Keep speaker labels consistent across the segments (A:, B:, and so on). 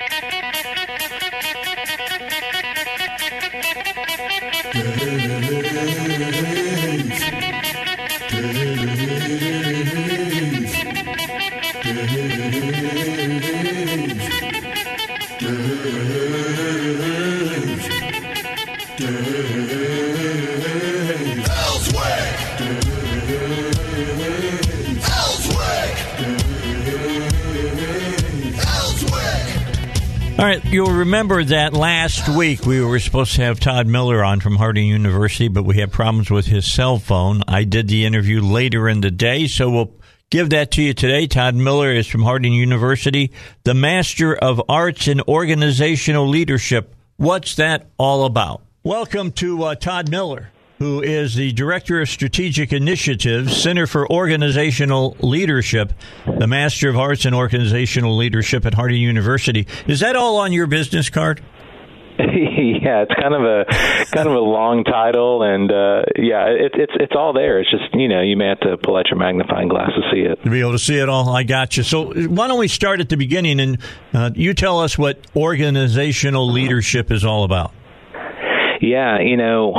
A: All right, you'll remember that last week we were supposed to have Todd Miller on from Harding University, but we had problems with his cell phone. I did the interview later in the day, so we'll give that to you today. Todd Miller is from Harding University, the Master of Arts in Organizational Leadership. What's that all about? Welcome to uh, Todd Miller who is the Director of Strategic Initiatives, Center for Organizational Leadership, the Master of Arts in Organizational Leadership at Harding University. Is that all on your business card?
B: yeah, it's kind of a kind of a long title, and uh, yeah, it, it's it's all there. It's just you know you may have to pull out your magnifying glass to see it
A: to be able to see it all. I got you. So why don't we start at the beginning and uh, you tell us what organizational leadership is all about?
B: Yeah, you know,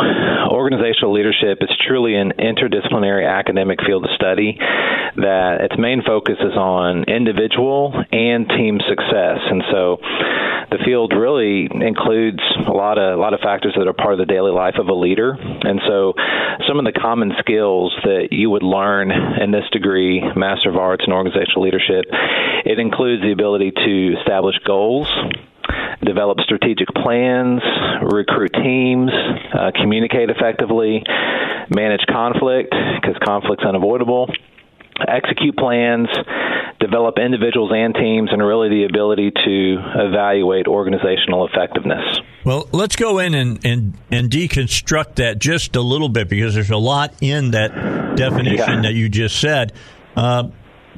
B: organizational leadership is truly an interdisciplinary academic field of study that its main focus is on individual and team success. And so the field really includes a lot of a lot of factors that are part of the daily life of a leader. And so some of the common skills that you would learn in this degree, Master of Arts in Organizational Leadership, it includes the ability to establish goals, develop strategic plans, recruit teams, uh, communicate effectively, manage conflict because conflict's unavoidable, execute plans, develop individuals and teams, and really the ability to evaluate organizational effectiveness.
A: Well, let's go in and, and, and deconstruct that just a little bit because there's a lot in that definition yeah. that you just said. Uh,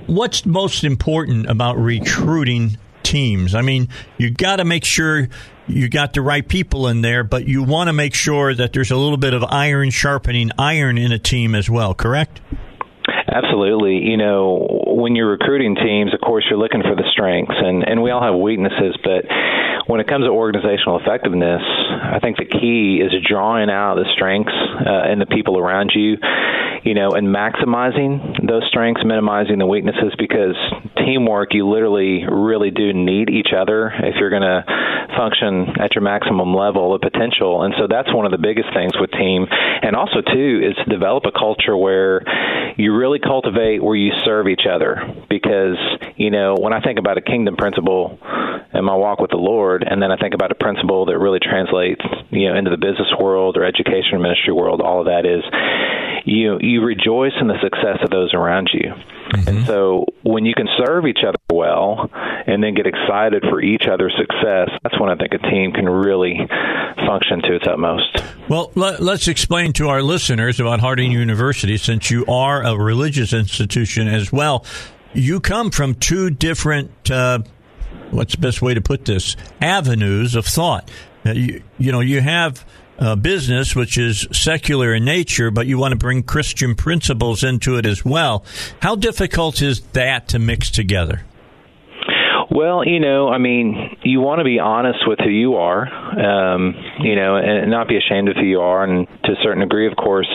A: what's most important about recruiting teams. I mean, you got to make sure you got the right people in there, but you want to make sure that there's a little bit of iron sharpening iron in a team as well, correct?
B: Absolutely. You know, when you're recruiting teams, of course, you're looking for the strengths, and, and we all have weaknesses, but when it comes to organizational effectiveness, I think the key is drawing out the strengths uh, in the people around you, you know, and maximizing those strengths, minimizing the weaknesses because teamwork, you literally really do need each other if you're going to function at your maximum level of potential. And so that's one of the biggest things with team. And also, too, is to develop a culture where you really cultivate where you serve each other because, you know, when I think about a kingdom principle in my walk with the Lord, and then I think about a principle that really translates, you know, into the business world or education or ministry world. All of that is you you rejoice in the success of those around you. Mm-hmm. And so when you can serve each other well and then get excited for each other's success, that's when I think a team can really function to its utmost.
A: Well, let, us explain to our listeners about Harding University since you are a religious institution as well. You come from two different uh, what's the best way to put this avenues of thought. Uh, you, you know, you have uh, business, which is secular in nature, but you want to bring Christian principles into it as well. How difficult is that to mix together?
B: Well, you know, I mean, you want to be honest with who you are, um, you know, and not be ashamed of who you are, and to a certain degree, of course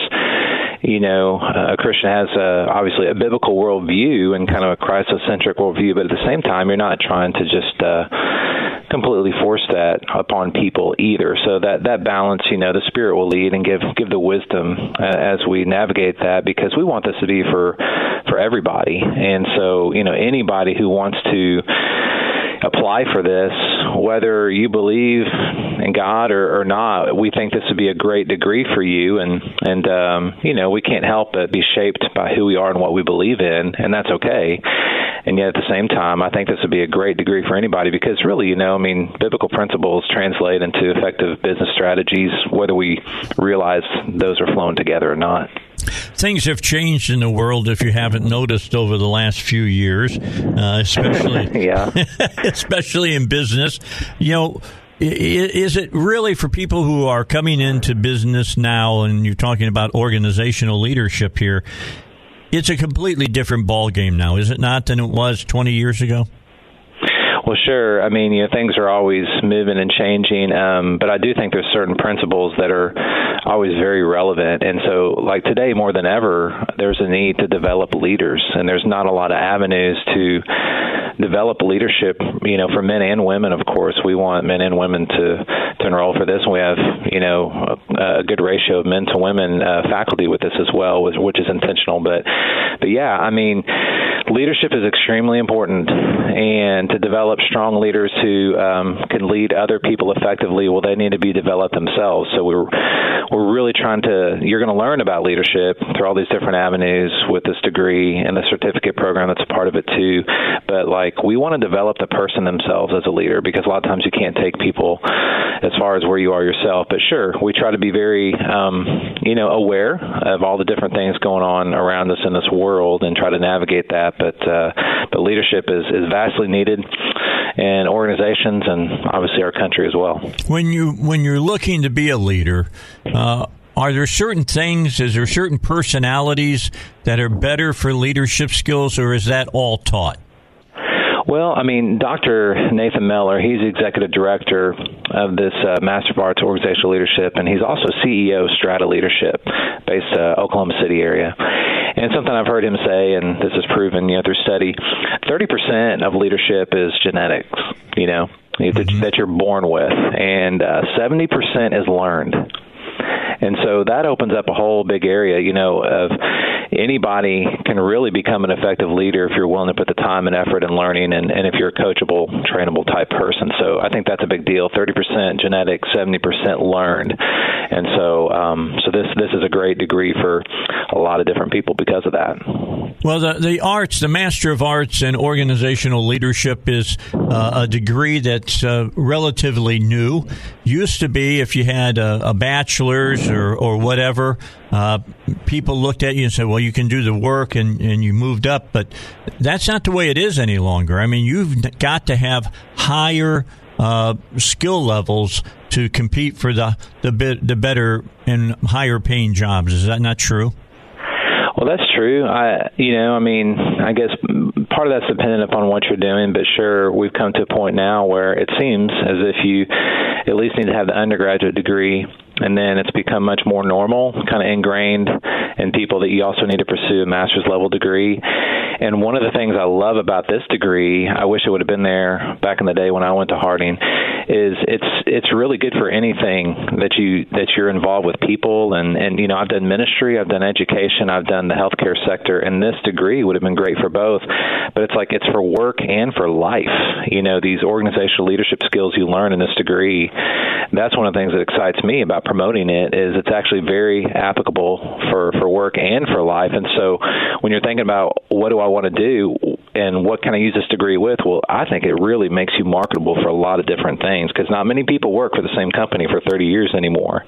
B: you know, a Christian has a, obviously a biblical worldview and kind of a Christocentric worldview, but at the same time, you're not trying to just uh, completely force that upon people either. So that that balance, you know, the Spirit will lead and give give the wisdom uh, as we navigate that because we want this to be for for everybody, and so you know anybody who wants to apply for this, whether you believe in God or, or not. We think this would be a great degree for you, and and um, you know we can't help but be shaped by who we are and what we believe in, and that's okay. and yet at the same time, I think this would be a great degree for anybody because really, you know, I mean, biblical principles translate into effective business strategies, whether we realize those are flowing together or not.
A: Things have changed in the world if you haven't noticed over the last few years, uh, especially
B: yeah,
A: especially in business. You know, is it really for people who are coming into business now, and you're talking about organizational leadership here? It's a completely different ball game now, is it not, than it was 20 years ago?
B: Well, sure. I mean, you know, things are always moving and changing, um, but I do think there's certain principles that are always very relevant. And so, like today, more than ever, there's a need to develop leaders, and there's not a lot of avenues to develop leadership. You know, for men and women, of course, we want men and women to to enroll for this. And we have, you know, a, a good ratio of men to women uh, faculty with this as well, which is intentional. But, but yeah, I mean, leadership is extremely important, and to develop strong leaders who um, can lead other people effectively, well, they need to be developed themselves. So we're we're really trying to. You're going to learn about leadership through all these different avenues with this degree and the certificate program that's part of it too. But like, we want to develop the person themselves as a leader because a lot of times you can't take people as far as where you are yourself. But sure, we try to be very, um, you know, aware of all the different things going on around us in this world and try to navigate that. But uh, but leadership is is vastly needed in organizations and obviously our country as well.
A: When you when you're looking to be a leader. Uh, are there certain things, is there certain personalities that are better for leadership skills, or is that all taught?
B: Well, I mean, Dr. Nathan Mellor, he's executive director of this uh, Master of Arts Organizational Leadership, and he's also CEO of Strata Leadership, based uh, Oklahoma City area. And something I've heard him say, and this is proven, you know, through study, 30% of leadership is genetics. You know, mm-hmm. that, you're born with, and uh, 70% is learned. And so that opens up a whole big area, you know, of anybody can really become an effective leader if you're willing to put the time and effort and learning and, and if you're a coachable, trainable type person. So I think that's a big deal. 30% genetic, 70% learned. And so um, so this this is a great degree for a lot of different people because of that.
A: Well, the, the arts, the Master of Arts in Organizational Leadership is uh, a degree that's uh, relatively new. Used to be if you had a, a bachelor's or, or whatever, uh, people looked at you and said, well, you can do the work and, and you moved up. But that's not the way it is any longer. I mean, you've got to have higher uh, skill levels to compete for the, the, bit, the better and higher paying jobs. Is that not true?
B: Well, that's true. I, you know, I mean, I guess part of that's dependent upon what you're doing, but sure, we've come to a point now where it seems as if you at least need to have the undergraduate degree and then it's become much more normal, kind of ingrained in people that you also need to pursue a master's level degree. And one of the things I love about this degree, I wish it would have been there back in the day when I went to Harding, is it's it's really good for anything that you that you're involved with people and and you know I've done ministry, I've done education, I've done the healthcare sector, and this degree would have been great for both. But it's like it's for work and for life. You know these organizational leadership skills you learn in this degree. That's one of the things that excites me about promoting it is it's actually very applicable for for work and for life. And so when you're thinking about what do I want to do and what can I use this degree with, well, I think it really makes you marketable for a lot of different things because not many people work for the same company for 30 years anymore.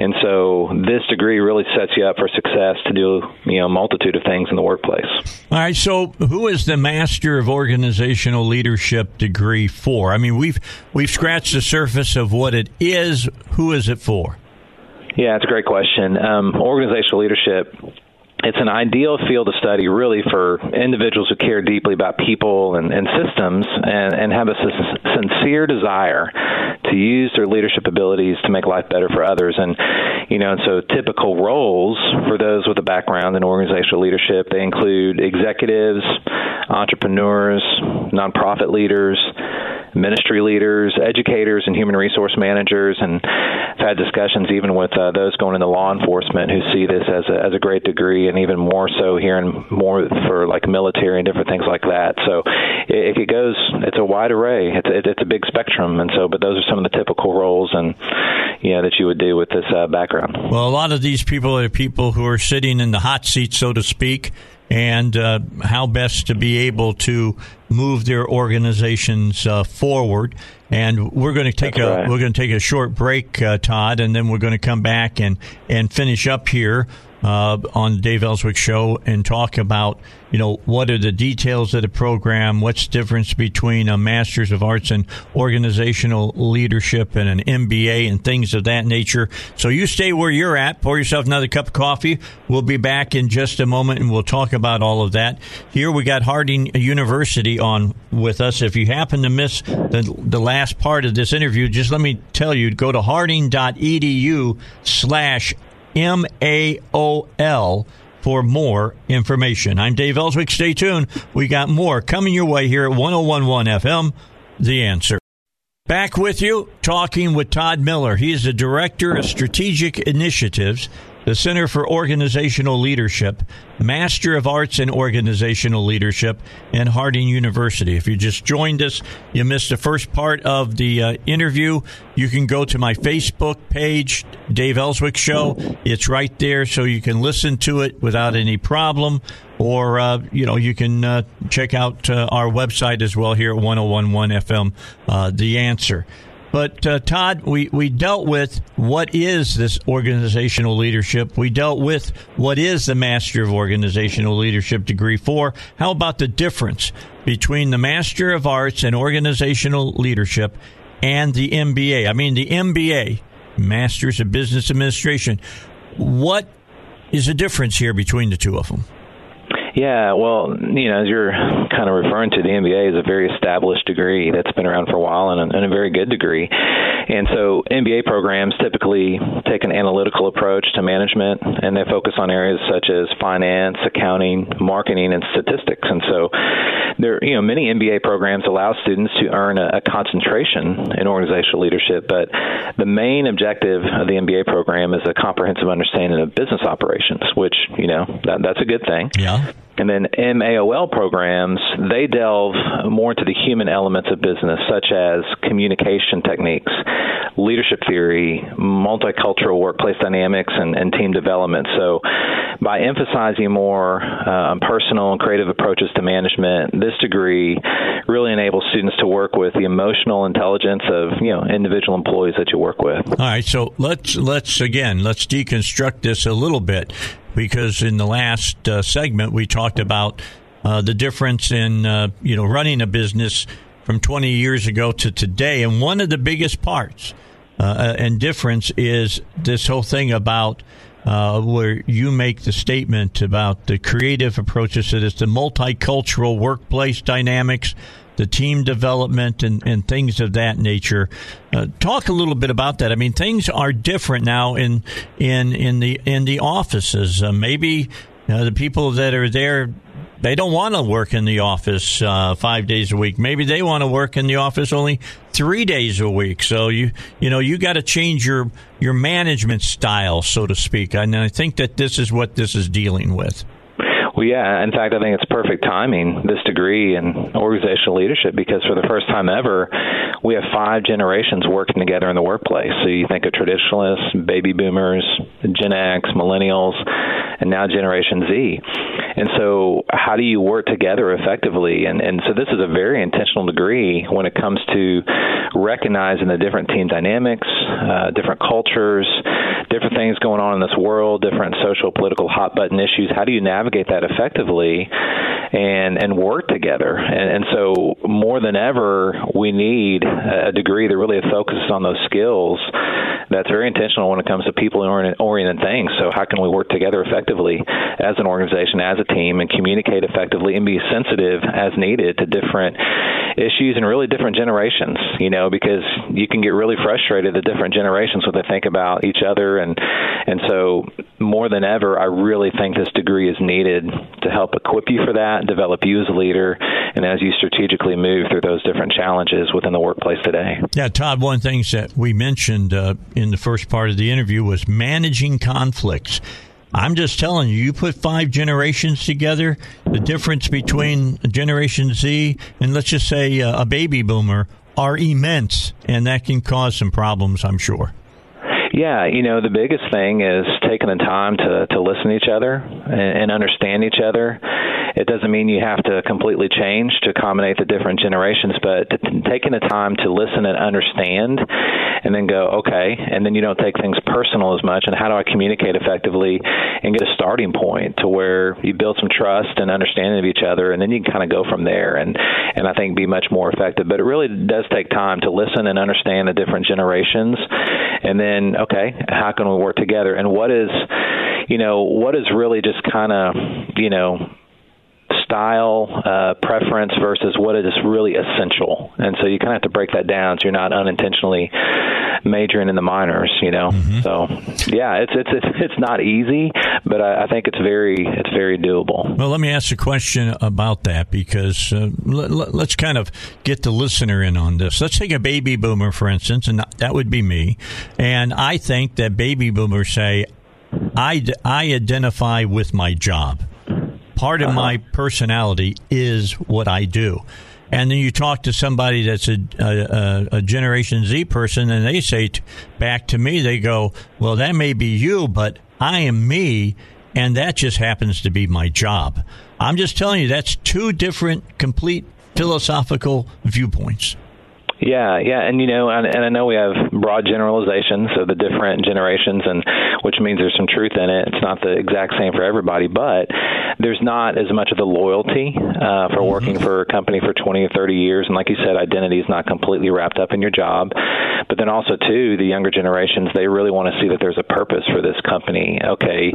B: And so this degree really sets you up for success to do you know a multitude of things in the workplace.
A: All right. So who is the Master of Organizational Leadership degree for? I mean, we've we've scratched the surface of what it is. Who is it for?
B: Yeah, it's a great question. Um, organizational leadership it's an ideal field of study really for individuals who care deeply about people and, and systems and, and have a sincere desire to use their leadership abilities to make life better for others. And, you know, and so typical roles for those with a background in organizational leadership, they include executives, entrepreneurs, nonprofit leaders, ministry leaders, educators, and human resource managers, and I've had discussions even with uh, those going into law enforcement who see this as a, as a great degree, and even more so here and more for like military and different things like that. So it, it goes, it's a wide array. It's it, it's a big spectrum, and so but those are some of the typical roles and you know that you would do with this uh, background.
A: Well, a lot of these people are people who are sitting in the hot seat, so to speak and uh, how best to be able to move their organizations uh, forward. And we're going to take
B: That's
A: a
B: right.
A: we're going to take a short break, uh, Todd, and then we're going to come back and and finish up here uh, on Dave Elswick Show and talk about you know what are the details of the program, what's the difference between a Master's of Arts in Organizational Leadership and an MBA and things of that nature. So you stay where you're at, pour yourself another cup of coffee. We'll be back in just a moment and we'll talk about all of that. Here we got Harding University on with us. If you happen to miss the, the last part of this interview, just let me tell you, go to harding.edu slash M-A-O-L for more information. I'm Dave Elswick. Stay tuned. We got more coming your way here at 1011 FM, The Answer. Back with you, talking with Todd Miller. He is the Director of Strategic Initiatives, the Center for Organizational Leadership, Master of Arts in Organizational Leadership, and Harding University. If you just joined us, you missed the first part of the uh, interview. You can go to my Facebook page, Dave Elswick Show. It's right there, so you can listen to it without any problem. Or, uh, you know, you can uh, check out uh, our website as well here at 1011 FM, uh, The Answer. But uh, Todd, we, we dealt with what is this organizational leadership. We dealt with what is the Master of Organizational Leadership Degree for. How about the difference between the Master of Arts in Organizational Leadership and the MBA? I mean, the MBA, Masters of Business Administration. What is the difference here between the two of them?
B: Yeah, well, you know, as you're kind of referring to, the MBA is a very established degree that's been around for a while and a, and a very good degree. And so MBA programs typically take an analytical approach to management and they focus on areas such as finance, accounting, marketing, and statistics. And so there, you know, many MBA programs allow students to earn a, a concentration in organizational leadership, but the main objective of the MBA program is a comprehensive understanding of business operations, which, you know, that, that's a good thing.
A: Yeah.
B: And then MAOL programs, they delve more into the human elements of business, such as communication techniques, leadership theory, multicultural workplace dynamics, and, and team development. So, by emphasizing more uh, personal and creative approaches to management, this degree really enables students to work with the emotional intelligence of you know individual employees that you work with.
A: All right, so let's let's again let's deconstruct this a little bit because in the last uh, segment we talked about uh, the difference in uh, you know running a business from 20 years ago to today, and one of the biggest parts uh, and difference is this whole thing about. Uh, where you make the statement about the creative approaches to this, the multicultural workplace dynamics, the team development and, and things of that nature. Uh, talk a little bit about that. I mean, things are different now in in in the in the offices. Uh, maybe the people that are there they don't want to work in the office uh, five days a week. Maybe they want to work in the office only three days a week. So you you know you got to change your your management style, so to speak. And I think that this is what this is dealing with.
B: Well, yeah. In fact, I think it's perfect timing, this degree in organizational leadership, because for the first time ever, we have five generations working together in the workplace. So you think of traditionalists, baby boomers, Gen X, millennials, and now Generation Z. And so, how do you work together effectively? And, and so, this is a very intentional degree when it comes to recognizing the different team dynamics, uh, different cultures, different things going on in this world, different social, political hot button issues. How do you navigate that effectively and and work together? And, and so, more than ever, we need a degree that really focuses on those skills. That's very intentional when it comes to people oriented things. So, how can we work together effectively as an organization, as a team, and communicate effectively and be sensitive as needed to different issues and really different generations? You know, because you can get really frustrated at different generations when they think about each other, and and so more than ever, I really think this degree is needed to help equip you for that, develop you as a leader, and as you strategically move through those different challenges within the workplace today.
A: Yeah, Todd. One of the things that we mentioned uh, in the first part of the interview was managing conflicts. I'm just telling you, you put five generations together, the difference between Generation Z and let's just say uh, a baby boomer are immense, and that can cause some problems, I'm sure.
B: Yeah, you know, the biggest thing is taking the time to, to listen to each other and, and understand each other it doesn't mean you have to completely change to accommodate the different generations, but taking the time to listen and understand, and then go okay, and then you don't take things personal as much. And how do I communicate effectively and get a starting point to where you build some trust and understanding of each other, and then you can kind of go from there. And and I think be much more effective. But it really does take time to listen and understand the different generations, and then okay, how can we work together? And what is you know what is really just kind of you know style uh, preference versus what is really essential. And so you kind of have to break that down so you're not unintentionally majoring in the minors, you know. Mm-hmm. So yeah, it's, it's it's it's not easy, but I, I, think it's very it's very doable.
A: Well, let me ask a question about that because uh, let, let's kind of get the listener in on this. Let's take a baby boomer for instance, and that would be me. And I think that baby boomers say, I, I identify with my job part of uh-huh. my personality is what I do. And then you talk to somebody that's a, a, a Generation Z person, and they say t- back to me, they go, Well, that may be you, but I am me, and that just happens to be my job. I'm just telling you, that's two different, complete philosophical viewpoints.
B: Yeah, yeah, and you know, and, and I know we have broad generalizations of the different generations, and which means there's some truth in it. It's not the exact same for everybody, but there's not as much of the loyalty uh, for mm-hmm. working for a company for 20 or 30 years, and like you said, identity is not completely wrapped up in your job. But then also too, the younger generations they really want to see that there's a purpose for this company. Okay,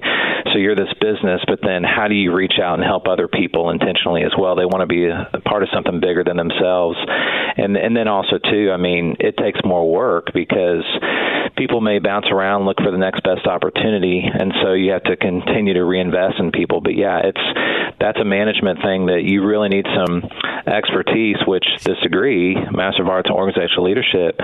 B: so you're this business, but then how do you reach out and help other people intentionally as well? They want to be a part of something bigger than themselves, and and then also also too, I mean, it takes more work because people may bounce around, look for the next best opportunity, and so you have to continue to reinvest in people. But yeah, it's that's a management thing that you really need some expertise. Which this degree, Master of Arts in Organizational Leadership,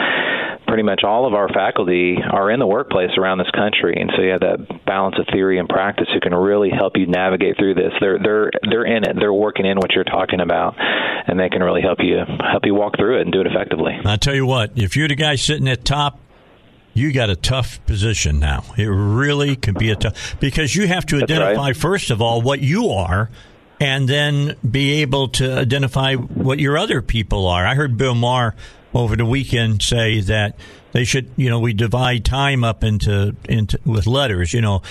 B: pretty much all of our faculty are in the workplace around this country, and so you have that balance of theory and practice who can really help you navigate through this. They're they're they're in it. They're working in what you're talking about, and they can really help you help you walk through it and do it effectively.
A: I tell you what, if you're the guy sitting at top you got a tough position now. It really can be a tough because you have to That's identify right. first of all what you are and then be able to identify what your other people are. I heard Bill Maher over the weekend say that they should, you know, we divide time up into into with letters, you know,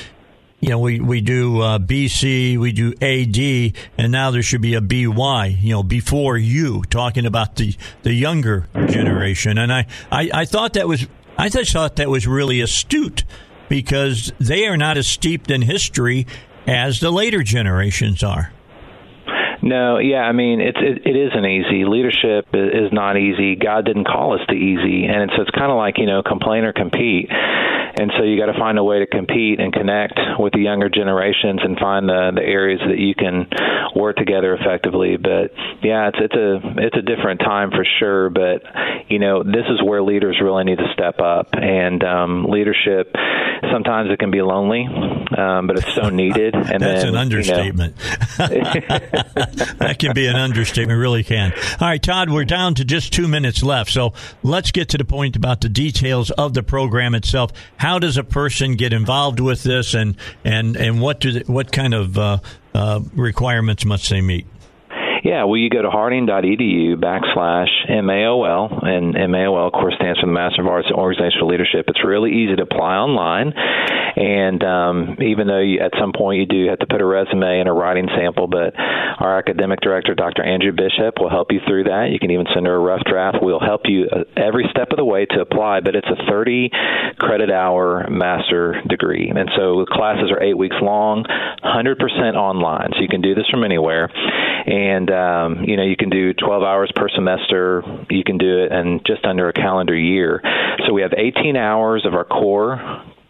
A: you know, we, we do uh, BC, we do AD, and now there should be a BY, you know, before you, talking about the, the younger generation. And I, I, I thought that was I just thought that was really astute because they are not as steeped in history as the later generations are.
B: No, yeah, I mean it's it, it isn't easy. Leadership is not easy. God didn't call us to easy, and so it's kind of like you know complain or compete and so you got to find a way to compete and connect with the younger generations and find the the areas that you can work together effectively. But yeah, it's it's a it's a different time for sure. But you know, this is where leaders really need to step up, and um, leadership sometimes it can be lonely, um, but it's so needed. And
A: that's
B: then,
A: an understatement. You know, that can be an understatement, really can. All right, Todd, we're down to just two minutes left, so let's get to the point about the details of the program itself how does a person get involved with this, and and and what do they, what kind of uh, uh, requirements must they meet?
B: Yeah, well, you go to harding.edu backslash MAOL, and MAOL, of course, stands for the Master of Arts in Organizational Leadership. It's really easy to apply online, and um, even though you, at some point you do have to put a resume and a writing sample, but our academic director, Dr. Andrew Bishop, will help you through that. You can even send her a rough draft. We'll help you uh, every step of the way to apply, but it's a 30 credit hour master degree. And so the classes are eight weeks long, 100% online. So you can do this from anywhere. And, um, you know, you can do 12 hours per semester. You can do it in just under a calendar year. So we have 18 hours of our core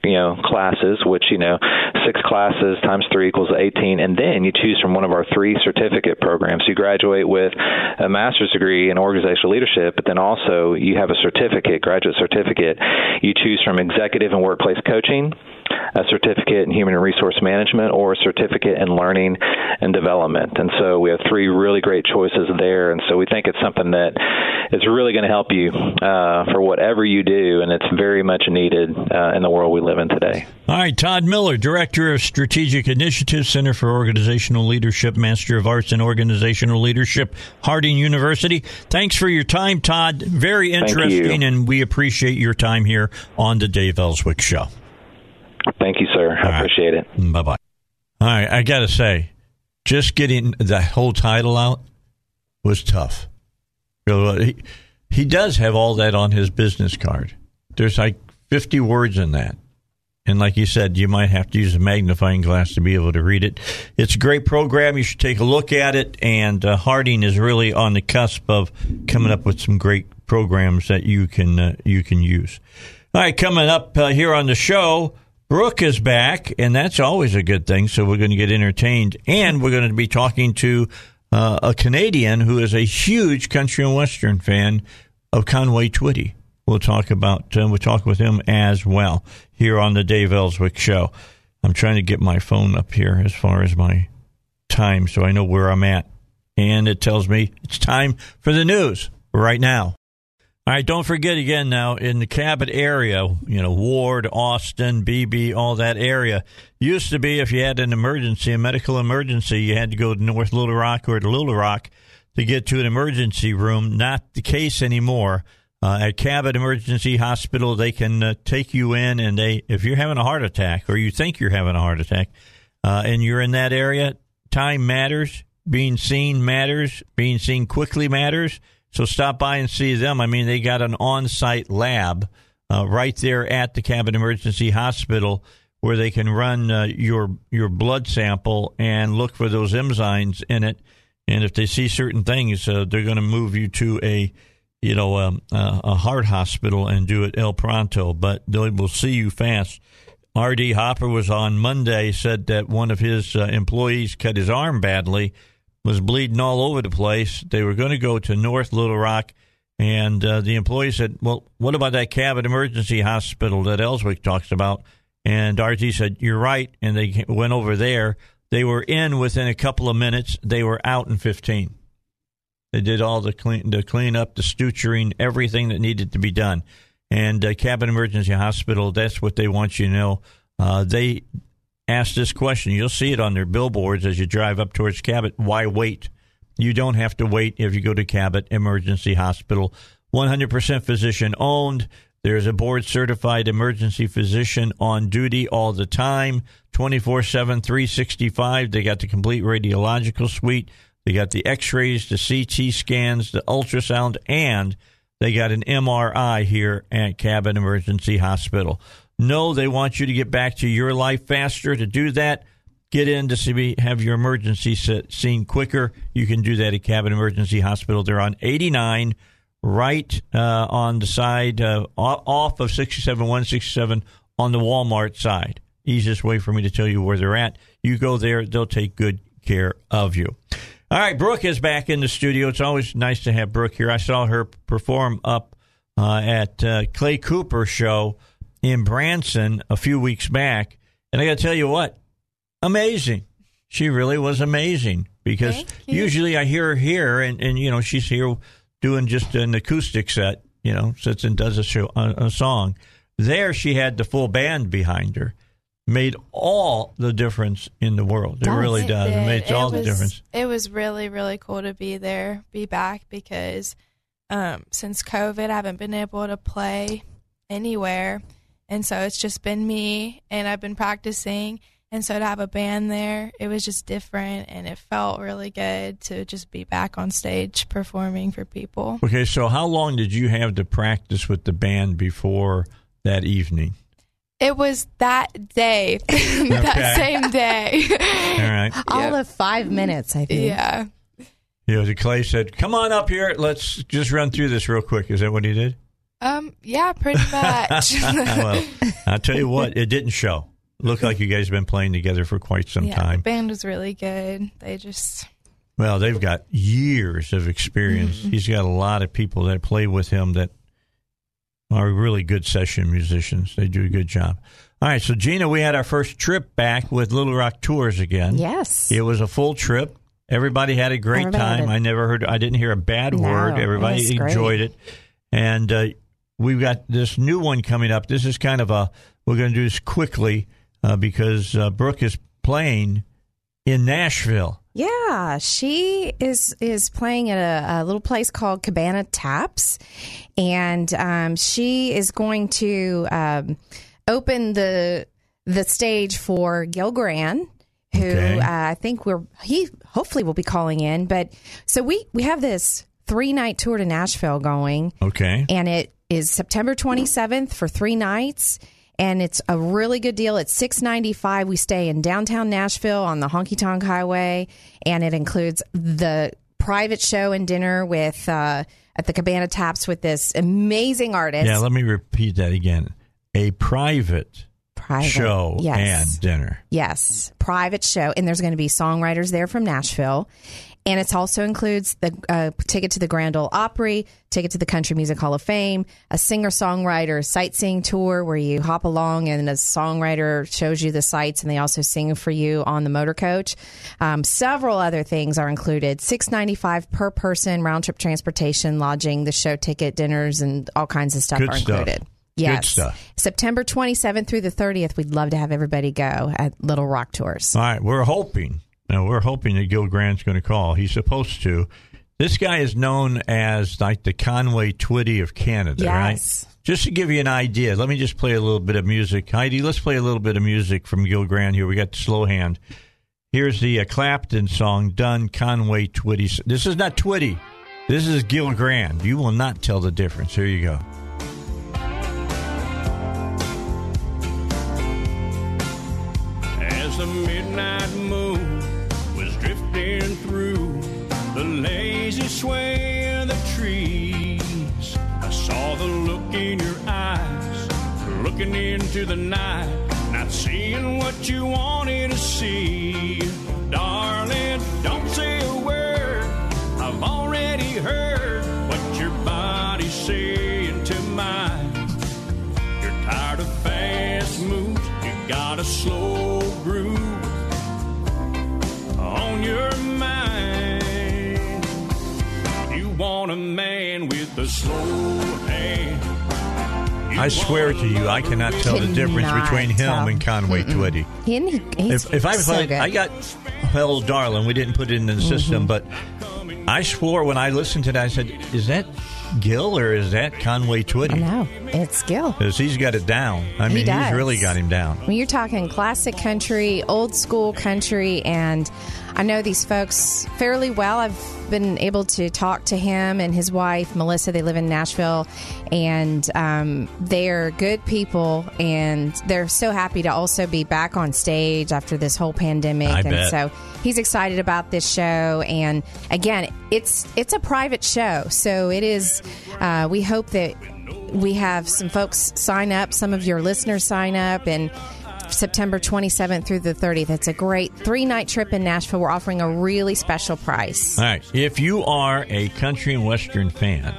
B: you know classes which you know six classes times three equals 18 and then you choose from one of our three certificate programs. You graduate with a master's degree in organizational leadership but then also you have a certificate graduate certificate. You choose from executive and workplace coaching a certificate in human resource management or a certificate in learning and development. And so we have three really great choices there. And so we think it's something that is really going to help you uh, for whatever you do, and it's very much needed uh, in the world we live in today.
A: All right, Todd Miller, Director of Strategic Initiatives, Center for Organizational Leadership, Master of Arts in Organizational Leadership, Harding University. Thanks for your time, Todd. Very interesting, and we appreciate your time here on the Dave Elswick Show.
B: Thank you, sir. I appreciate it.
A: Bye bye. All right, I got to say, just getting the whole title out was tough. He, he does have all that on his business card. There's like 50 words in that. And like you said, you might have to use a magnifying glass to be able to read it. It's a great program. You should take a look at it. And uh, Harding is really on the cusp of coming up with some great programs that you can uh, you can use. All right, coming up uh, here on the show, Brooke is back, and that's always a good thing. So we're going to get entertained, and we're going to be talking to uh, a Canadian who is a huge country and western fan of Conway Twitty. We'll talk about uh, we'll talk with him as well here on the Dave Elswick Show. I'm trying to get my phone up here as far as my time, so I know where I'm at, and it tells me it's time for the news right now. All right, don't forget again now in the Cabot area, you know, Ward, Austin, Beebe, all that area. Used to be if you had an emergency, a medical emergency, you had to go to North Little Rock or to Little Rock to get to an emergency room. Not the case anymore. Uh, at Cabot Emergency Hospital, they can uh, take you in, and they, if you're having a heart attack or you think you're having a heart attack, uh, and you're in that area, time matters. Being seen matters. Being seen quickly matters so stop by and see them. I mean, they got an on site lab uh, right there at the Cabot Emergency Hospital where they can run uh, your your blood sample and look for those enzymes in it. And if they see certain things, uh, they're going to move you to a you know um, a heart hospital and do it el pronto. But they will see you fast. R.D. Hopper was on Monday said that one of his uh, employees cut his arm badly was bleeding all over the place. They were going to go to North Little Rock, and uh, the employee said, "Well, what about that Cabot Emergency Hospital that Elswick talks about?" And RT said, "You're right." And they went over there. They were in within a couple of minutes. They were out in 15. They did all the clean, the clean up, the suturing, everything that needed to be done. And uh, Cabot Emergency Hospital, that's what they want you to know. Uh, they ask this question. You'll see it on their billboards as you drive up towards Cabot. Why wait? You don't have to wait if you go to Cabot Emergency Hospital. 100% physician owned. There's a board certified emergency physician on duty all the time, 24 7, 365. They got the complete radiological suite. They got the x rays, the CT scans, the ultrasound, and they got an MRI here at Cabot Emergency Hospital. No, they want you to get back to your life faster. To do that, get in to see, have your emergency seen quicker. You can do that at Cabot Emergency Hospital. They're on 89, right uh, on the side uh, off of 67 167 on the Walmart side. Easiest way for me to tell you where they're at. You go there, they'll take good care of you. All right, Brooke is back in the studio. It's always nice to have Brooke here. I saw her perform up uh, at uh, Clay Cooper show in Branson a few weeks back, and I got to tell you what, amazing. She really was amazing because usually I hear her here, and, and you know she's here doing just an acoustic set, you know, sits and does a show a, a song. There, she had the full band behind her. Made all the difference in the world. It really does. It, it makes all
C: was,
A: the difference.
C: It was really, really cool to be there, be back because um, since COVID, I haven't been able to play anywhere and so it's just been me, and I've been practicing. And so to have a band there, it was just different, and it felt really good to just be back on stage performing for people.
A: Okay, so how long did you have to practice with the band before that evening?
C: It was that day, that same day.
A: All right.
D: All yep. of five minutes, I think.
C: Yeah.
A: You know, Clay said, "Come on up here. Let's just run through this real quick." Is that what he did?
C: Um, yeah, pretty much.
A: well, I'll tell you what, it didn't show. Looked like you guys have been playing together for quite some
C: yeah,
A: time.
C: The band was really good. They just
A: well, they've got years of experience. Mm-hmm. He's got a lot of people that play with him that are really good session musicians. They do a good job. All right, so Gina, we had our first trip back with Little Rock Tours again.
D: Yes.
A: It was a full trip. Everybody had a great
D: Everybody
A: time.
D: had a-
A: I never heard, I didn't hear a bad
D: No,
A: word.
D: it
A: Everybody
D: great.
A: enjoyed it. And uh, we've got this new one coming up. This is kind of a, we're going to do this quickly uh, because uh, Brooke is playing in Nashville.
D: Yeah, she is is playing at a, a little place called Cabana Taps, and um, she is going to um, open the the stage for Gil Grand, who
A: Okay.
D: uh, I think we're he hopefully will be calling in. But so we we have this three night tour to Nashville going,
A: Okay.
D: and it is September 27th for three nights. And it's a really good deal. It's six ninety five. We stay in downtown Nashville on the Honky Tonk Highway, and it includes the private show and dinner with uh, at the Cabana Taps with this amazing artist.
A: Yeah, let me repeat that again. A private
D: private
A: show
D: yes.
A: and dinner.
D: Yes, private show, and there's going to be songwriters there from Nashville, and it also includes the uh, ticket to the Grand Ole Opry, ticket to the Country Music Hall of Fame, a singer songwriter sightseeing tour where you hop along and a songwriter shows you the sights, and they also sing for you on the motor coach. Um, several other things are included: six ninety five per person, round trip transportation, lodging, the show ticket, dinners, and all kinds of stuff
A: Good
D: are
A: stuff.
D: included.
A: Good
D: Yes.
A: stuff.
D: September 27th through the 30th, we'd love to have everybody go at Little Rock Tours.
A: All right, we're hoping. Now we're hoping that Gil Grand's going to call. He's supposed to. This guy is known as like the Conway Twitty of Canada,
D: Yes.
A: right? Just to give you an idea, let me just play a little bit of music. Heidi, let's play a little bit of music from Gil Grand here. We got the slow hand. Here's the uh, Clapton song, done Conway Twitty. This is not Twitty. This is Gil Grand. You will not tell the difference. Here you go.
E: The night, not seeing what you wanted to see. Darling, don't say a word. I've already heard what your body's saying to mine. You're tired of fast moves. You got a slow groove on your mind. You want a man with a slow
A: I swear to you, I cannot tell the difference between him
D: tell.
A: and Conway Twitty.
D: He, he, he's
A: If, if I
D: so
A: played,
D: good.
A: I got Hello Darling. We didn't put it in the mm-hmm. system, but I swore when I listened to that, I said, "Is that Gil or is that Conway Twitty?"
D: no, it's Gil.
A: Because he's got it down. I
D: He
A: mean,
D: does.
A: he's really got him down.
D: When you're talking classic country, old school country, and I know these folks fairly well. I've been able to talk to him and his wife, Melissa. They live in Nashville, and um, they're good people, and they're so happy to also be back on stage after this whole pandemic.
A: I
D: and
A: bet.
D: so he's excited about this show and again it's it's a private show so it is uh, we hope that we have some folks sign up some of your listeners sign up and September 27th through the 30th. It's a great three night trip in Nashville. We're offering a really special price.
A: All right. If you are a country and western fan,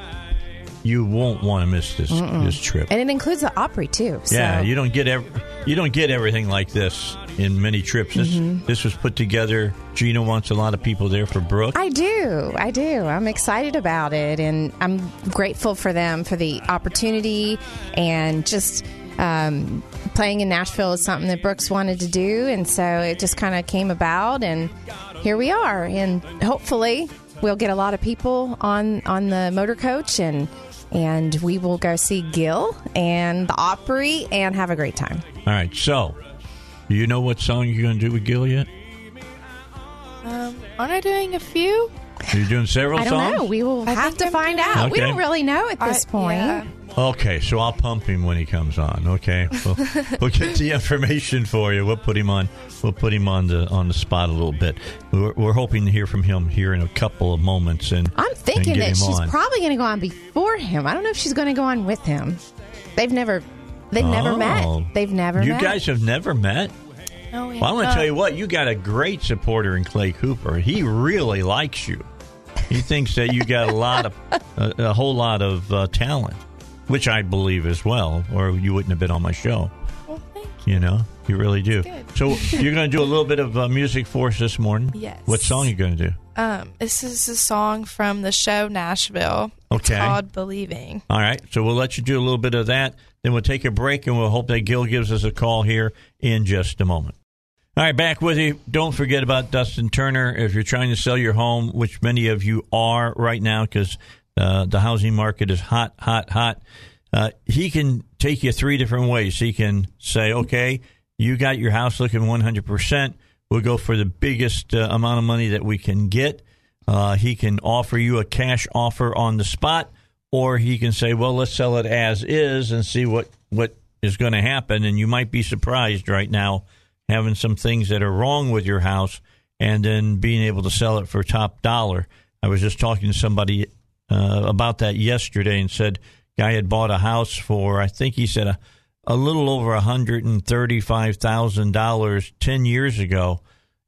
A: you won't want to miss this this trip.
D: And it includes the Opry too. So.
A: Yeah, you don't get ev- you don't get everything like this in many trips. This
D: Mm-hmm.
A: this was put together. Gina wants a lot of people there for Brooke.
D: I do. I do. I'm excited about it, and I'm grateful for them for the opportunity and just um, playing in Nashville is something that Brooks wanted to do, and so it just kind of came about, and here we are. And hopefully, we'll get a lot of people on on the motor coach, and and we will go see Gil and the Opry and have a great time.
A: All right. So, do you know what song you're going to do with Gil yet?
C: Um, aren't I doing a few?
A: You're doing several
D: I don't
A: songs.
D: know. We will
C: I
D: have
C: think
D: to
C: I'm
D: find
C: doing-
D: out. We
A: Okay.
D: don't really know at this
C: I-
D: point.
C: yeah.
A: Okay, so I'll pump him when he comes on. Okay, we'll, we'll get the information for you. We'll put him on. We'll put him on the on the spot a little bit. We're, we're hoping to hear from him here in a couple of moments. And
D: I'm thinking
A: and get
D: that
A: him
D: she's
A: on.
D: probably going to go on before him. I don't know if she's going to go on with him. They've never, they've never
A: Oh.
D: met. They've never met
A: You
D: met.
A: guys have never met.
C: Oh, yeah.
A: Well, I want to
C: Uh,
A: tell you what. You got a great supporter in Clay Cooper. He really likes you. He thinks that you got a lot of a, a whole lot of uh, talent. which I believe as well, or you wouldn't have been on my show.
C: Well, thank you.
A: You know, you really do. So you're going to do a little bit of uh, music for us this morning.
C: Yes.
A: What song are you going to do?
C: Um, this is a song from the show Nashville. It's
A: Okay.
C: called Believing.
A: All right, so we'll let you do a little bit of that. Then we'll take a break, and we'll hope that Gil gives us a call here in just a moment. All right, back with you. Don't forget about Dustin Turner. If you're trying to sell your home, which many of you are right now, because uh, the housing market is hot, hot, hot. Uh, he can take you three different ways. He can say, okay, you got your house looking 100%. We'll go for the biggest uh, amount of money that we can get. Uh, he can offer you a cash offer on the spot, or he can say, well, let's sell it as is and see what, what is going to happen. And you might be surprised right now having some things that are wrong with your house and then being able to sell it for top dollar. I was just talking to somebody uh, about that yesterday and said guy had bought a house for I think he said a, a little over a hundred and thirty five thousand dollars ten years ago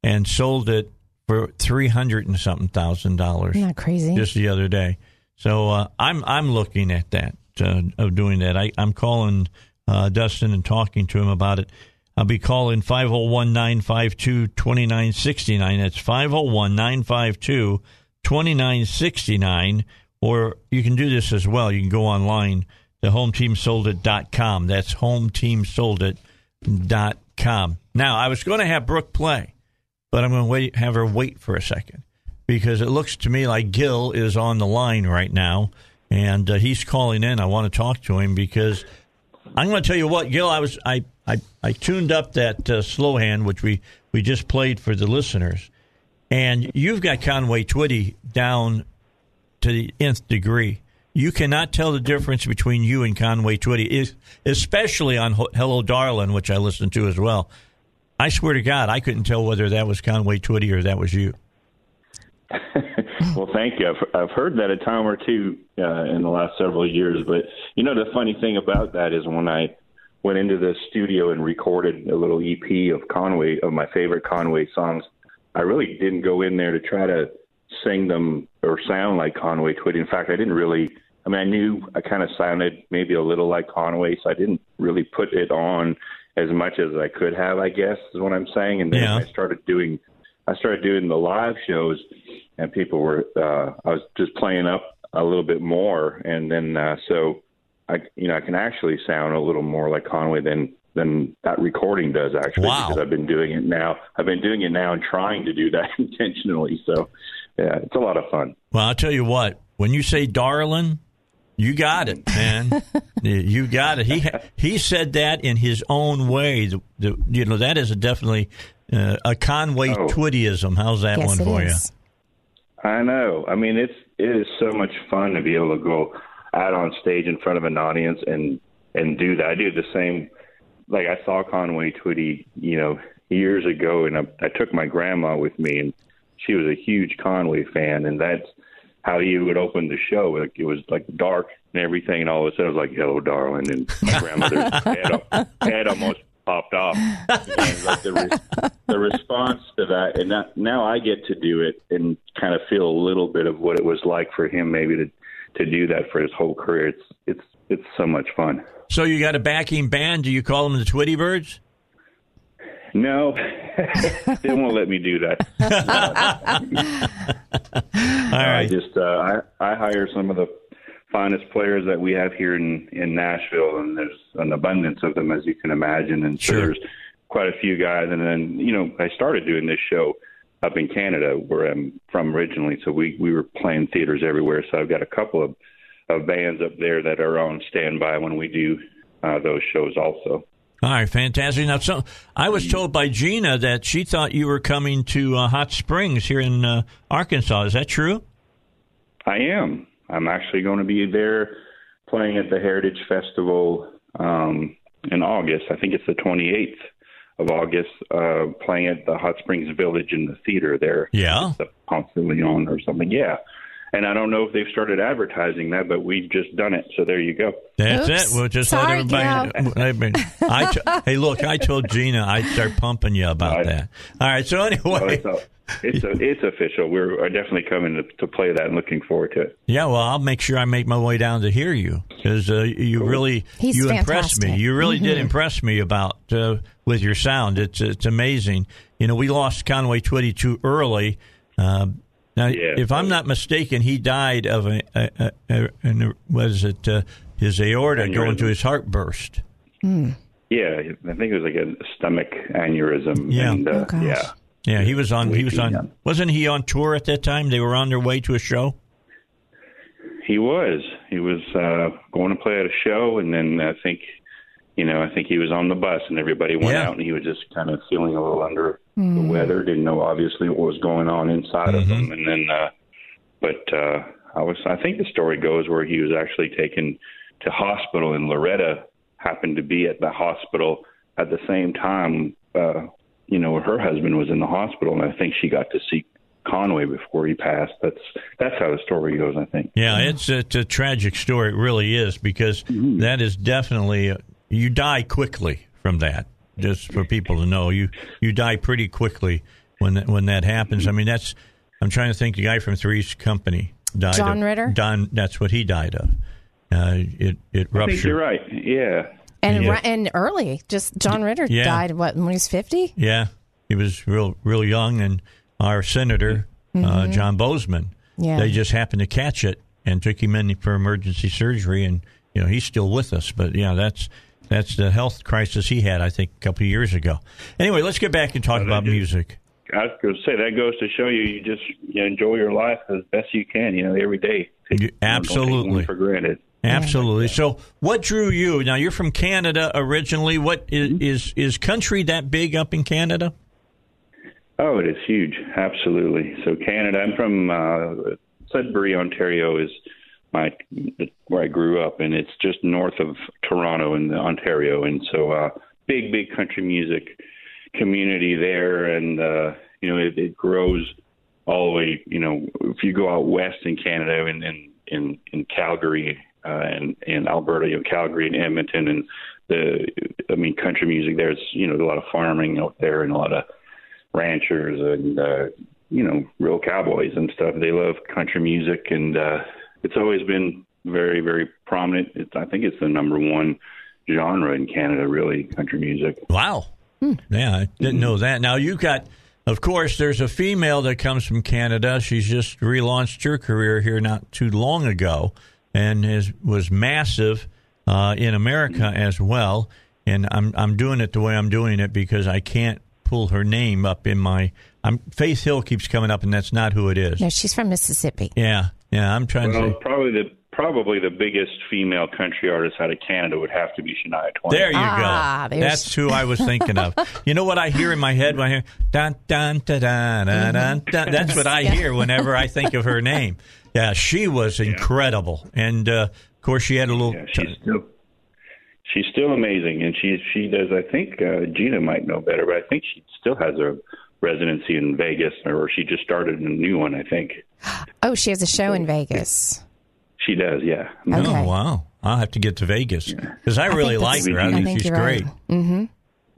A: and sold it for three hundred and something thousand dollars
D: that crazy?
A: just the other day. So uh, I'm I'm looking at that uh, of doing that. I, I'm calling uh, Dustin and talking to him about it. I'll be calling 501 952 2969. That's 501 952 2969. Or you can do this as well. You can go online to hometeamsoldit.com. That's hometeamsoldit.com. Now, I was going to have Brooke play, but I'm going to wait, have her wait for a second because it looks to me like Gil is on the line right now and uh, he's calling in. I want to talk to him because I'm going to tell you what, Gil. I was I I, I tuned up that uh, slow hand which we we just played for the listeners, and you've got Conway Twitty down to the nth degree. You cannot tell the difference between you and Conway Twitty, especially on Hello Darlin', which I listened to as well. I swear to God, I couldn't tell whether that was Conway Twitty or that was you.
F: well, thank you. I've, I've heard that a time or two uh, in the last several years. But you know, the funny thing about that is when I went into the studio and recorded a little EP of Conway of my favorite Conway songs, I really didn't go in there to try to sing them or sound like Conway Twitty. In fact, I didn't really. I mean, I knew I kind of sounded maybe a little like Conway, so I didn't really put it on as much as I could have. I guess is what I'm saying. And then
A: Yeah.
F: I started doing I started doing the live shows, and people were. Uh, I was just playing up a little bit more, and then uh, so I, you know, I can actually sound a little more like Conway than than that recording does actually
A: Wow.
F: because I've been doing it now. I've been doing it now and trying to do that intentionally. So yeah, it's a lot of fun.
A: Well, I'll tell you what. When you say darling, you got it, man. you got it. He he said that in his own way. The, the, you know that is a definitely uh, a Conway
F: Oh.
A: Twittyism. How's that
D: yes,
A: one for
D: is.
F: I know. I mean, it's it is so much fun to be able to go out on stage in front of an audience and and do that. I do the same. Like I saw Conway Twitty, you know, years ago, and I, I took my grandma with me, and she was a huge Conway fan, and that's how he would open the show. Like it was like dark and everything, and all of a sudden it was like "Hello, darling," and my grandmother's head, head almost popped off. And like the, re- the response to that, and that, now I get to do it and kind of feel a little bit of what it was like for him, maybe to to do that for his whole career. It's it's it's so much fun.
A: So you got a backing band. Do you call them the Twitty Birds?
F: No, they won't let me do that.
A: All
F: I just uh, I I hire some of the finest players that we have here in in Nashville, and there's an abundance of them as you can imagine. And so there's quite a few guys. And then you know I started doing this show up in Canada, where I'm from originally. So we we were playing theaters everywhere. So I've got a couple of of bands up there that are on standby when we do uh, those shows also.
A: All right, fantastic. Now, so I was told by Gina that she thought you were coming to uh, Hot Springs here in uh, Arkansas. Is that true?
F: I am. I'm actually going to be there playing at the Heritage Festival um, in August. I think it's the 28th of August, uh, playing at the Hot Springs Village in the theater there.
A: Yeah.
F: The Ponce de Leon or something. Yeah. And I don't know if they've started advertising that, but we've just done it. So there you go.
A: That's
D: Oops.
A: it. We'll just
D: Sorry,
A: let everybody. I mean, I t- hey, look, I told Gina I'd start pumping you about
F: Right.
A: that. All right. So anyway,
F: it's it's a, it's official. We're definitely coming to, to play that and looking forward to it.
A: Yeah, well, I'll make sure I make my way down to hear you because uh, you really
D: He's
A: you impressed me. You really did
D: Mhm.
A: impress me about uh, with your sound. It's it's amazing. You know, we lost Conway Twitty too early. Uh, now,
F: Yeah.
A: if I'm not mistaken, he died of a, a, a, a, an- was it uh, his aorta going to his heart burst?
F: Yeah, I think it was like a stomach aneurysm.
A: Yeah.
F: and, uh,
D: Oh, gosh.
F: yeah.
A: Yeah, he was on. He was on. Wasn't he on tour at that time? They were on their way to a show.
F: He was. He was uh, going to play at a show, and then I think, you know, I think he was on the bus, and everybody went
A: Yeah.
F: out, and he was just kind of feeling a little under the weather. Didn't know obviously what was going on inside of him, and then, uh, but uh, I was. I think the story goes where he was actually taken to hospital, and Loretta happened to be at the hospital at the same time. Uh, you know, her husband was in the hospital, and I think she got to see Conway before he passed. That's that's how the story goes. I think.
A: Yeah, it's, it's a tragic story. It really is because
F: Mm-hmm.
A: that is definitely you die quickly from that. Just for people to know, you you die pretty quickly when that, when that happens. I mean, that's I'm trying to think. The guy from Three's Company died.
D: John
A: of,
D: Ritter?
A: Don. That's what he died of. Uh, it it
F: I
A: ruptured.
F: think you're right. Yeah.
D: And
A: Yeah.
D: and early, just John Ritter
A: Yeah.
D: died what when he was fifty.
A: Yeah, he was real real young, and our senator uh, John Boozman.
D: Mm-hmm. Yeah.
A: They just happened to catch it and took him in for emergency surgery, and you know he's still with us. But yeah, that's that's the health crisis he had, I think, a couple of years ago. Anyway, let's get back and talk
F: Well,
A: about
F: that is-
A: music.
F: I was going to say that goes to show you you just you enjoy your life as best you can. You know, every day. Take,
A: You-
F: you don't take
A: absolutely.
F: for granted.
A: Absolutely. So, what drew you? Now, you're from Canada originally. What is
F: Mm-hmm.
A: is, is country that big up in Canada?
F: Oh, it is huge. Absolutely. So Canada. I'm from uh, Sudbury, Ontario. Is my where I grew up, and it's just north of Toronto in Ontario. And so, uh, big, big country music community there, and uh, you know, it, it grows all the way. You know, if you go out west in Canada, in in in, in Calgary uh, and in Alberta, you know, Calgary and Edmonton, and the I mean, country music. There's you know a lot of farming out there, and a lot of ranchers and uh, you know real cowboys and stuff. They love country music, and uh, it's always been very very prominent. It's, I think it's the number one genre in Canada, really, country music.
A: Wow. Yeah, I didn't know that. Now you've got, of course, there's a female that comes from Canada. She's just relaunched her career here not too long ago, and is was massive uh, in America as well. And I'm I'm doing it the way I'm doing it because I can't pull her name up in my. I'm Faith Hill keeps coming up, and that's not who it is.
D: No, she's from Mississippi.
A: Yeah, yeah. I'm trying
F: Well,
A: to. Say,
F: probably the probably the biggest female country artist out of Canada would have to be Shania Twain.
A: There you
D: Ah,
A: go.
D: there's-
A: That's who I was thinking of. You know what I hear in my head when I hear dun dun dun dun dun dun. dun. That's what I hear whenever I think of her name. Yeah, she was incredible, and uh, of course she had a little.
F: Yeah, she's still she's still amazing, and she she does. I think uh, Gina might know better, but I think she still has a residency in Vegas, or she just started a new one. I think
D: Oh, she has a show in Vegas.
F: she does. Yeah.
D: Oh, okay.
A: Oh wow! I'll have to get to Vegas because I really
D: think
A: like her. I
D: I
A: think
D: think
A: she's
D: you're
A: great. Mm-hmm.
D: right.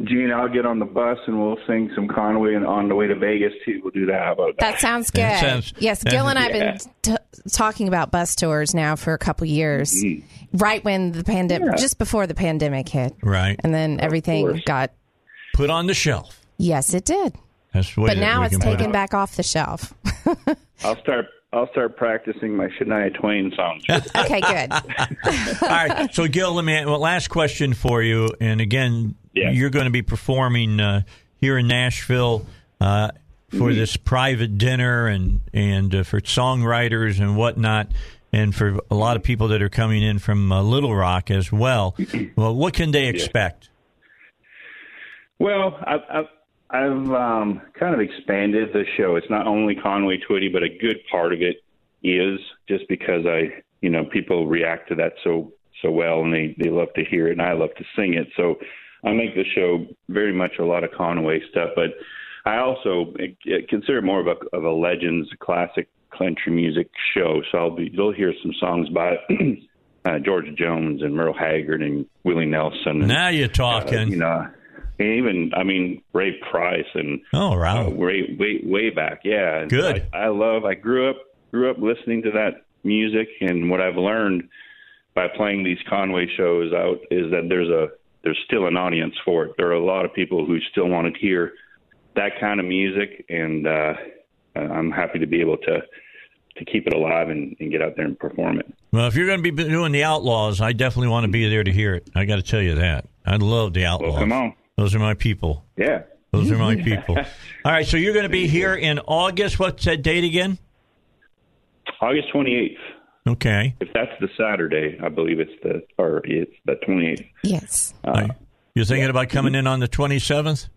F: Gina, I'll get on the bus and we'll sing some Conway and on the way to Vegas too. We'll do that. How about that?
D: That sounds good.
A: That sounds-
D: yes, Gil and I have been t- talking about bus tours now for a couple years. Mm-hmm. Right when the pandemic,
F: Yeah.
D: just before the pandemic hit,
A: Right.
D: and then everything got.
A: Put on the shelf.
D: Yes, it did.
A: That's the way
D: But now it's taken back off the shelf.
F: I'll start. I'll start practicing my Shania Twain songs.
D: okay, good.
A: All right. So, Gil, let me well, last question for you. And again,
F: Yeah.
A: you're going to be performing uh, here in Nashville uh, for
F: Mm-hmm.
A: this private dinner and and uh, for songwriters and whatnot, and for a lot of people that are coming in from uh, Little Rock as well. well, what can they expect?
F: Well, I've, I've, I've um, kind of expanded the show. It's not only Conway Twitty, but a good part of it is just because I, you know, people react to that so so well, and they they love to hear it, and I love to sing it. So I make the show very much a lot of Conway stuff, but I also uh, consider it more of a of a legends classic country music show. So I'll be you'll hear some songs by. Uh, George Jones and Merle Haggard and Willie Nelson. And,
A: Now you're
F: uh,
A: talking.
F: you know, and even I mean Ray Price and
A: Oh, wow.
F: uh, way way way back. Yeah, And
A: Good.
F: I, I love. I grew up grew up listening to that music, and what I've learned by playing these Conway shows out is that there's a there's still an audience for it. There are a lot of people who still want to hear that kind of music, and uh, I'm happy to be able to to keep it alive and, and get out there and perform it.
A: Well, if you're going to be doing the Outlaws, I definitely want to be there to hear it. I got to tell you that. I love the Outlaws.
F: Well, come on.
A: Those are my people.
F: Yeah.
A: Those are my people. All right, so you're going to be here in August. What's that date again?
F: August 28th.
A: Okay.
F: If that's the Saturday, I believe it's the or it's the 28th.
D: Yes.
F: Uh,
A: You're thinking about coming in on the 27th?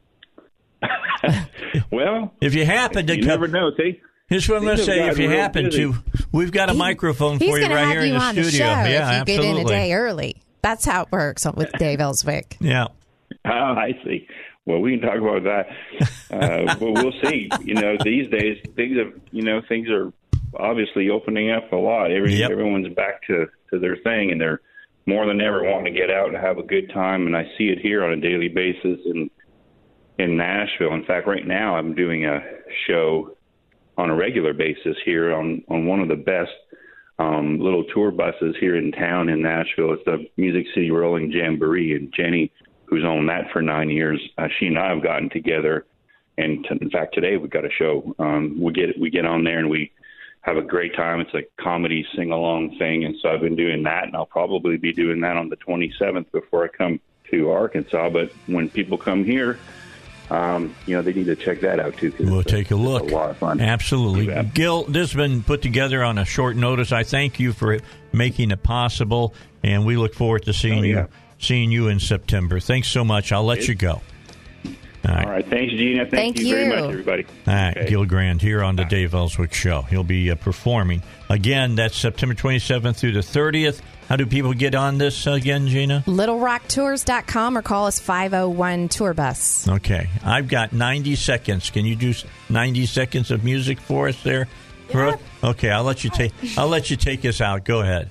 F: well,
A: If you happen to
F: you
A: come,
F: never know. See,
A: here's what I'm going to say. If you happen
F: busy.
A: to, we've got a microphone for you right here
D: you
A: in the
D: on
A: studio.
D: the show
A: yeah,
D: if you
A: absolutely.
D: get in a day early. That's how it works with Dave Elswick.
A: Yeah.
F: Oh, I see. Well, we can talk about that, uh, but we'll see. You know, these days things have, you know, things are obviously opening up a lot. Every
A: Yep.
F: everyone's back to to their thing, and they're more than ever wanting to get out and have a good time. And I see it here on a daily basis in in Nashville. In fact, right now I'm doing a show on a regular basis here on on one of the best um, little tour buses here in town in Nashville. It's the Music City Rolling Jamboree, and Jenny, who's owned that for nine years, uh, she and I have gotten together, and t- in fact today we've got a show. Um, we get we get on there and we have a great time. It's a comedy sing along thing, and so I've been doing that, and I'll probably be doing that on the 27th before I come to Arkansas. But when people come here. Um, you know, they need to check that out too. 'cause
A: We'll
F: it's a-
A: take a look.
F: A lot of fun.
A: Absolutely.
F: Yeah.
A: Gil, this has been put together on a short notice. I thank you for making it possible, and we look forward to seeing
F: Oh, yeah.
A: you seeing you in September. Thanks so much. I'll let you go. All right.
F: All right. Thanks, Gina. Thank,
D: Thank
F: you, very much, everybody.
A: All right,
F: Okay.
A: Gil Grand here on the Dave Elswick Show. He'll be uh, performing again. That's September 27th through the 30th. How do people get on this again, Gina?
D: LittleRockTours.com or call us 501 Tour Bus.
A: Okay, I've got 90 seconds. Can you do 90 seconds of music for us there, Brooke? Okay, I'll let you take. I'll let you take us out. Go ahead.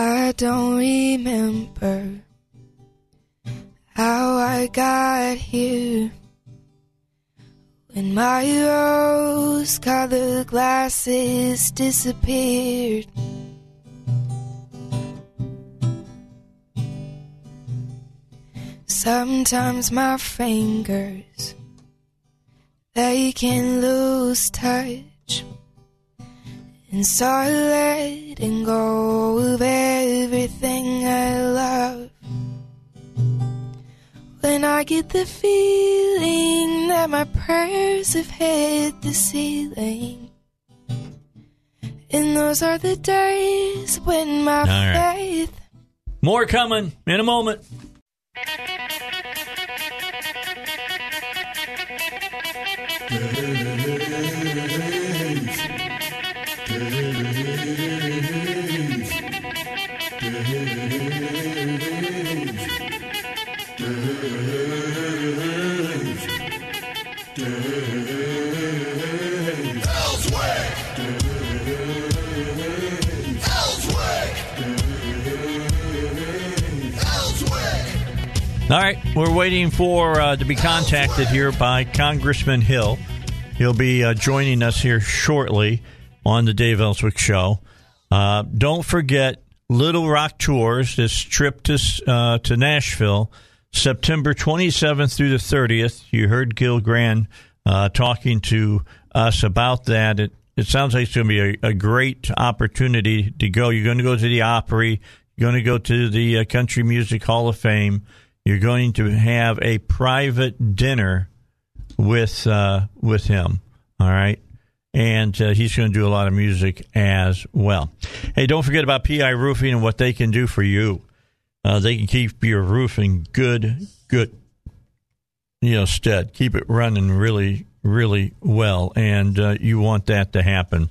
C: I don't remember how I got here. When my rose colored glasses disappeared. Sometimes my fingers they can lose touch and start letting go of everything I love. When I get the feeling that my prayers have hit the ceiling. And those are the days when my
A: right.
C: faith
A: More coming in a moment. All right, we're waiting for uh, to be contacted here by Congressman Hill. He'll be uh, joining us here shortly on the Dave Elswick Show. Uh, don't forget Little Rock Tours. This trip to uh, to Nashville, September 27th through the 30th. You heard Gil Grand uh, talking to us about that. It it sounds like it's going to be a, a great opportunity to go. You're going to go to the Opry. You're going to go to the uh, Country Music Hall of Fame. You're going to have a private dinner with uh, with him. All right, and uh, he's going to do a lot of music as well. Hey, don't forget about PI Roofing and what they can do for you. Uh, they can keep your roof in good, good, you know, stead. Keep it running really, really well, and uh, you want that to happen.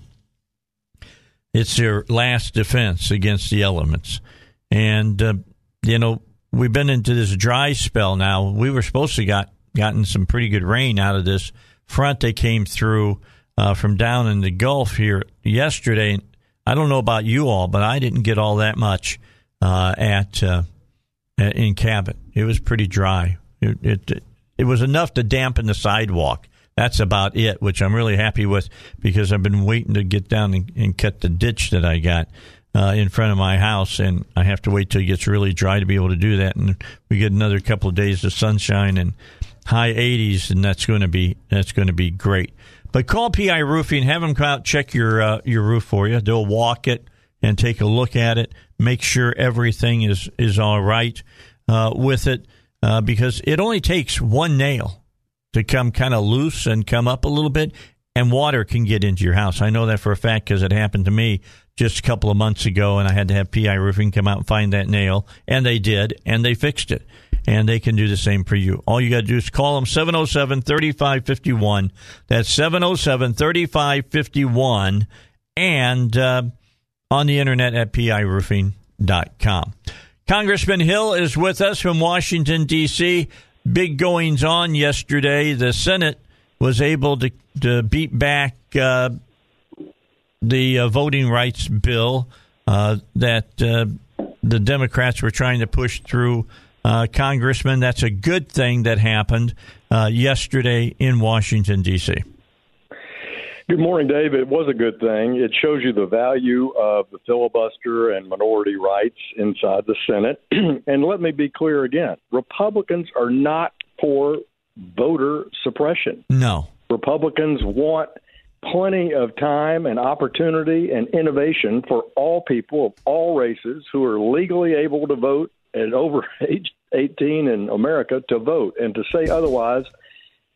A: It's your last defense against the elements, and uh, you know we've been into this dry spell now. We were supposed to got gotten some pretty good rain out of this front that came through uh, from down in the Gulf here yesterday. I don't know about you all, but I didn't get all that much uh, at uh, in Cabot. It was pretty dry. It, it it was enough to dampen the sidewalk. That's about it, which I'm really happy with because I've been waiting to get down and, and cut the ditch that I got uh, in front of my house, and I have to wait till it gets really dry to be able to do that. And we get another couple of days of sunshine and high 80s, and that's going to be that's going to be great. But call PI Roofing, have them come out check your uh, your roof for you. They'll walk it and take a look at it, make sure everything is is all right uh, with it, uh, because it only takes one nail to come kind of loose and come up a little bit, and water can get into your house. I know that for a fact because it happened to me just a couple of months ago, and I had to have PI Roofing come out and find that nail, and they did, and they fixed it. And they can do the same for you. All you got to do is call them 707 3551. That's 707 3551. And uh, on the internet at piroofing.com. Congressman Hill is with us from Washington, D.C. Big goings on yesterday. The Senate was able to, to beat back uh, the uh, voting rights bill uh, that uh, the Democrats were trying to push through. Uh, Congressman, that's a good thing that happened uh, yesterday in Washington, D.C.
G: Good morning, Dave. It was a good thing. It shows you the value of the filibuster and minority rights inside the Senate. and let me be clear again Republicans are not for voter suppression.
A: No.
G: Republicans want plenty of time and opportunity and innovation for all people of all races who are legally able to vote and over age 18 in America to vote. And to say otherwise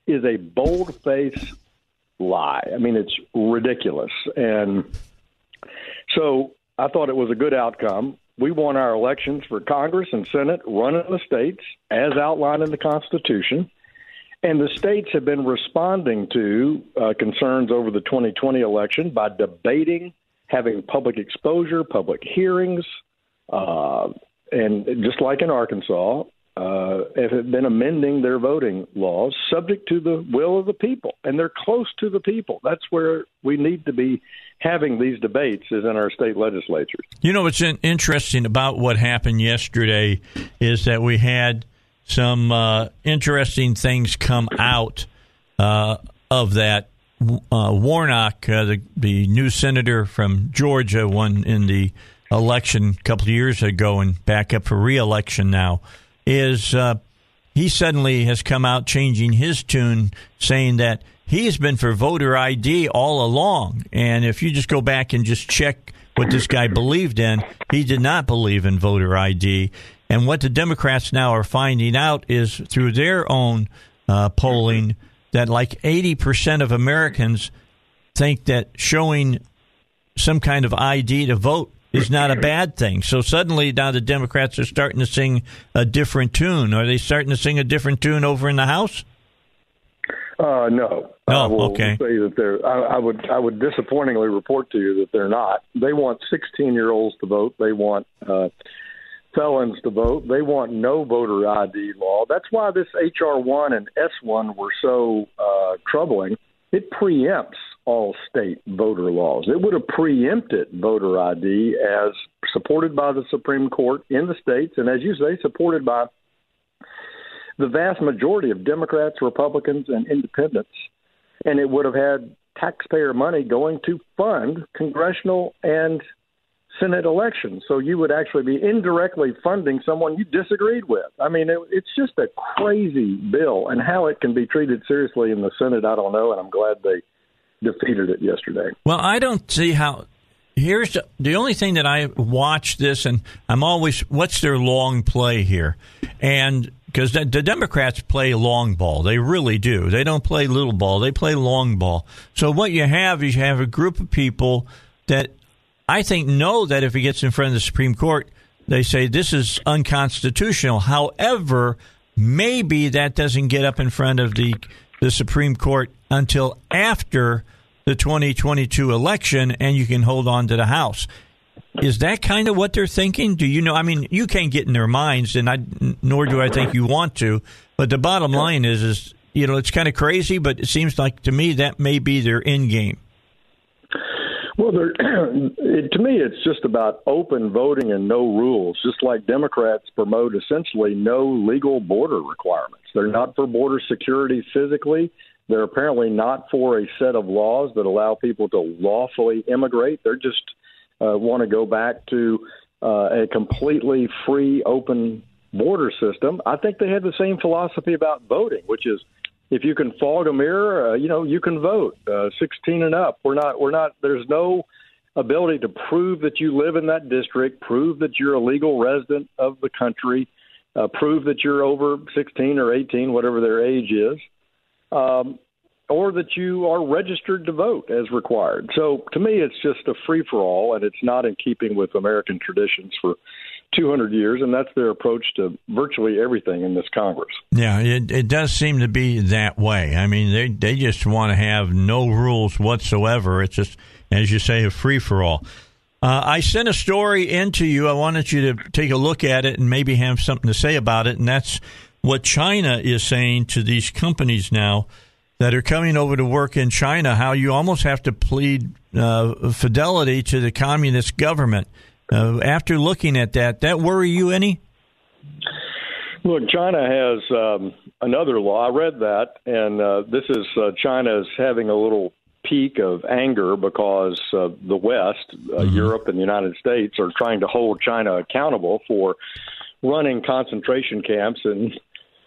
G: is a bold faced lie. I mean, it's ridiculous. And so I thought it was a good outcome. We won our elections for Congress and Senate, running the states as outlined in the Constitution. And the states have been responding to uh, concerns over the 2020 election by debating, having public exposure, public hearings, uh, and just like in Arkansas, uh, have been amending their voting laws subject to the will of the people. And they're close to the people. That's where we need to be having these debates is in our state legislatures.
A: You know what's interesting about what happened yesterday is that we had some uh, interesting things come out uh, of that. Uh, Warnock, uh, the, the new senator from Georgia, won in the election a couple of years ago and back up for reelection now, is uh, he suddenly has come out changing his tune, saying that he has been for voter ID all along. And if you just go back and just check what this guy believed in, he did not believe in voter ID. And what the Democrats now are finding out is through their own uh, polling that like 80% of Americans think that showing some kind of ID to vote is not a bad thing. So suddenly now the Democrats are starting to sing a different tune. Are they starting to sing a different tune over in the House?
G: Uh, no. Will
A: okay.
G: Say that they're. I, I would. I would disappointingly report to you that they're not. They want 16 year olds to vote. They want uh, felons to vote. They want no voter ID law. That's why this HR one and S one were so uh, troubling. It preempts all state voter laws. It would have preempted voter ID as supported by the Supreme Court in the states, and as you say, supported by the vast majority of Democrats, Republicans, and independents. And it would have had taxpayer money going to fund congressional and Senate elections. So you would actually be indirectly funding someone you disagreed with. I mean, it, it's just a crazy bill, and how it can be treated seriously in the Senate, I don't know. And I'm glad they defeated it yesterday.
A: Well, I don't see how. Here's the, the only thing that I watch this, and I'm always, what's their long play here? And because the, the, Democrats play long ball, they really do. They don't play little ball; they play long ball. So what you have is you have a group of people that I think know that if it gets in front of the Supreme Court, they say this is unconstitutional. However, maybe that doesn't get up in front of the the Supreme Court until after the 2022 election, and you can hold on to the House. Is that kind of what they're thinking? Do you know? I mean, you can't get in their minds, and I nor do I think you want to. But the bottom line is, is you know, it's kind of crazy, but it seems like to me that may be their end game.
G: Well, it, to me, it's just about open voting and no rules. Just like Democrats promote essentially no legal border requirements. They're not for border security physically. They're apparently not for a set of laws that allow people to lawfully immigrate. They're just uh, want to go back to uh, a completely free, open border system. I think they have the same philosophy about voting, which is if you can fog a mirror, uh, you know, you can vote. Uh, 16 and up. We're not. We're not. There's no ability to prove that you live in that district, prove that you're a legal resident of the country, uh, prove that you're over 16 or 18, whatever their age is. Um, or that you are registered to vote as required. So to me, it's just a free for all, and it's not in keeping with American traditions for 200 years, and that's their approach to virtually everything in this Congress.
A: Yeah, it, it does seem to be that way. I mean, they they just want to have no rules whatsoever. It's just, as you say, a free for all. Uh, I sent a story into you. I wanted you to take a look at it and maybe have something to say about it, and that's what China is saying to these companies now that are coming over to work in China, how you almost have to plead uh, fidelity to the communist government. Uh, after looking at that, that worry you any?
G: Look, China has um, another law. I read that, and uh, this is uh, China is having a little peak of anger because uh, the West, uh, mm-hmm. Europe, and the United States are trying to hold China accountable for running concentration camps in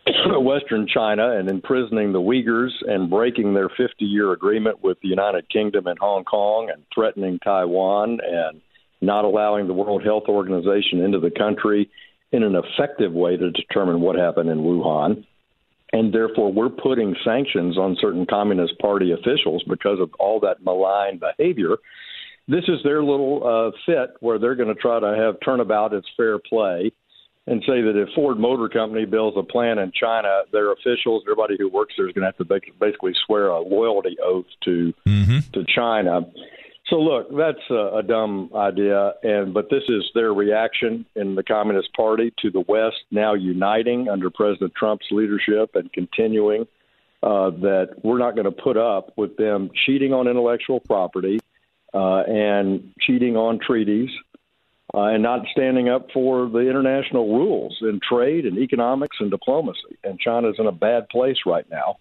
G: Western China and imprisoning the Uyghurs and breaking their 50 year agreement with the United Kingdom and Hong Kong and threatening Taiwan and not allowing the World Health Organization into the country in an effective way to determine what happened in Wuhan. And therefore, we're putting sanctions on certain Communist Party officials because of all that malign behavior. This is their little uh, fit where they're going to try to have turnabout its fair play and say that if Ford Motor Company builds a plant in China, their officials, everybody who works there is going to have to basically swear a loyalty oath to mm-hmm. to China. So look, that's a, a dumb idea, and but this is their reaction in the Communist Party to the West now uniting under President Trump's leadership and continuing uh, that we're not going to put up with them cheating on intellectual property uh, and cheating on treaties uh, and not standing up for the international rules in trade and economics and diplomacy. And China's in a bad place right now.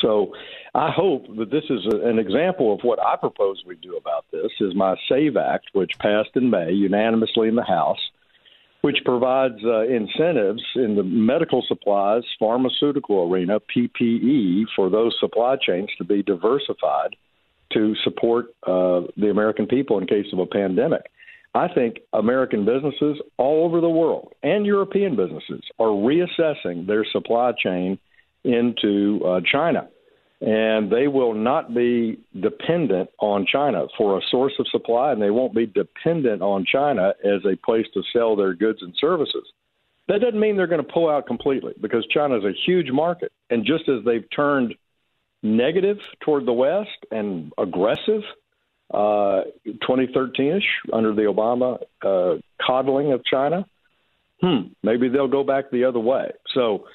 G: So I hope that this is a, an example of what I propose we do about this is my SAVE Act, which passed in May unanimously in the House, which provides uh, incentives in the medical supplies, pharmaceutical arena, PPE, for those supply chains to be diversified to support uh, the American people in case of a pandemic. I think American businesses all over the world and European businesses are reassessing their supply chain into uh, China. And they will not be dependent on China for a source of supply, and they won't be dependent on China as a place to sell their goods and services. That doesn't mean they're going to pull out completely because China is a huge market. And just as they've turned negative toward the West and aggressive uh, 2013ish under the Obama uh, coddling of China, hmm, maybe they'll go back the other way. So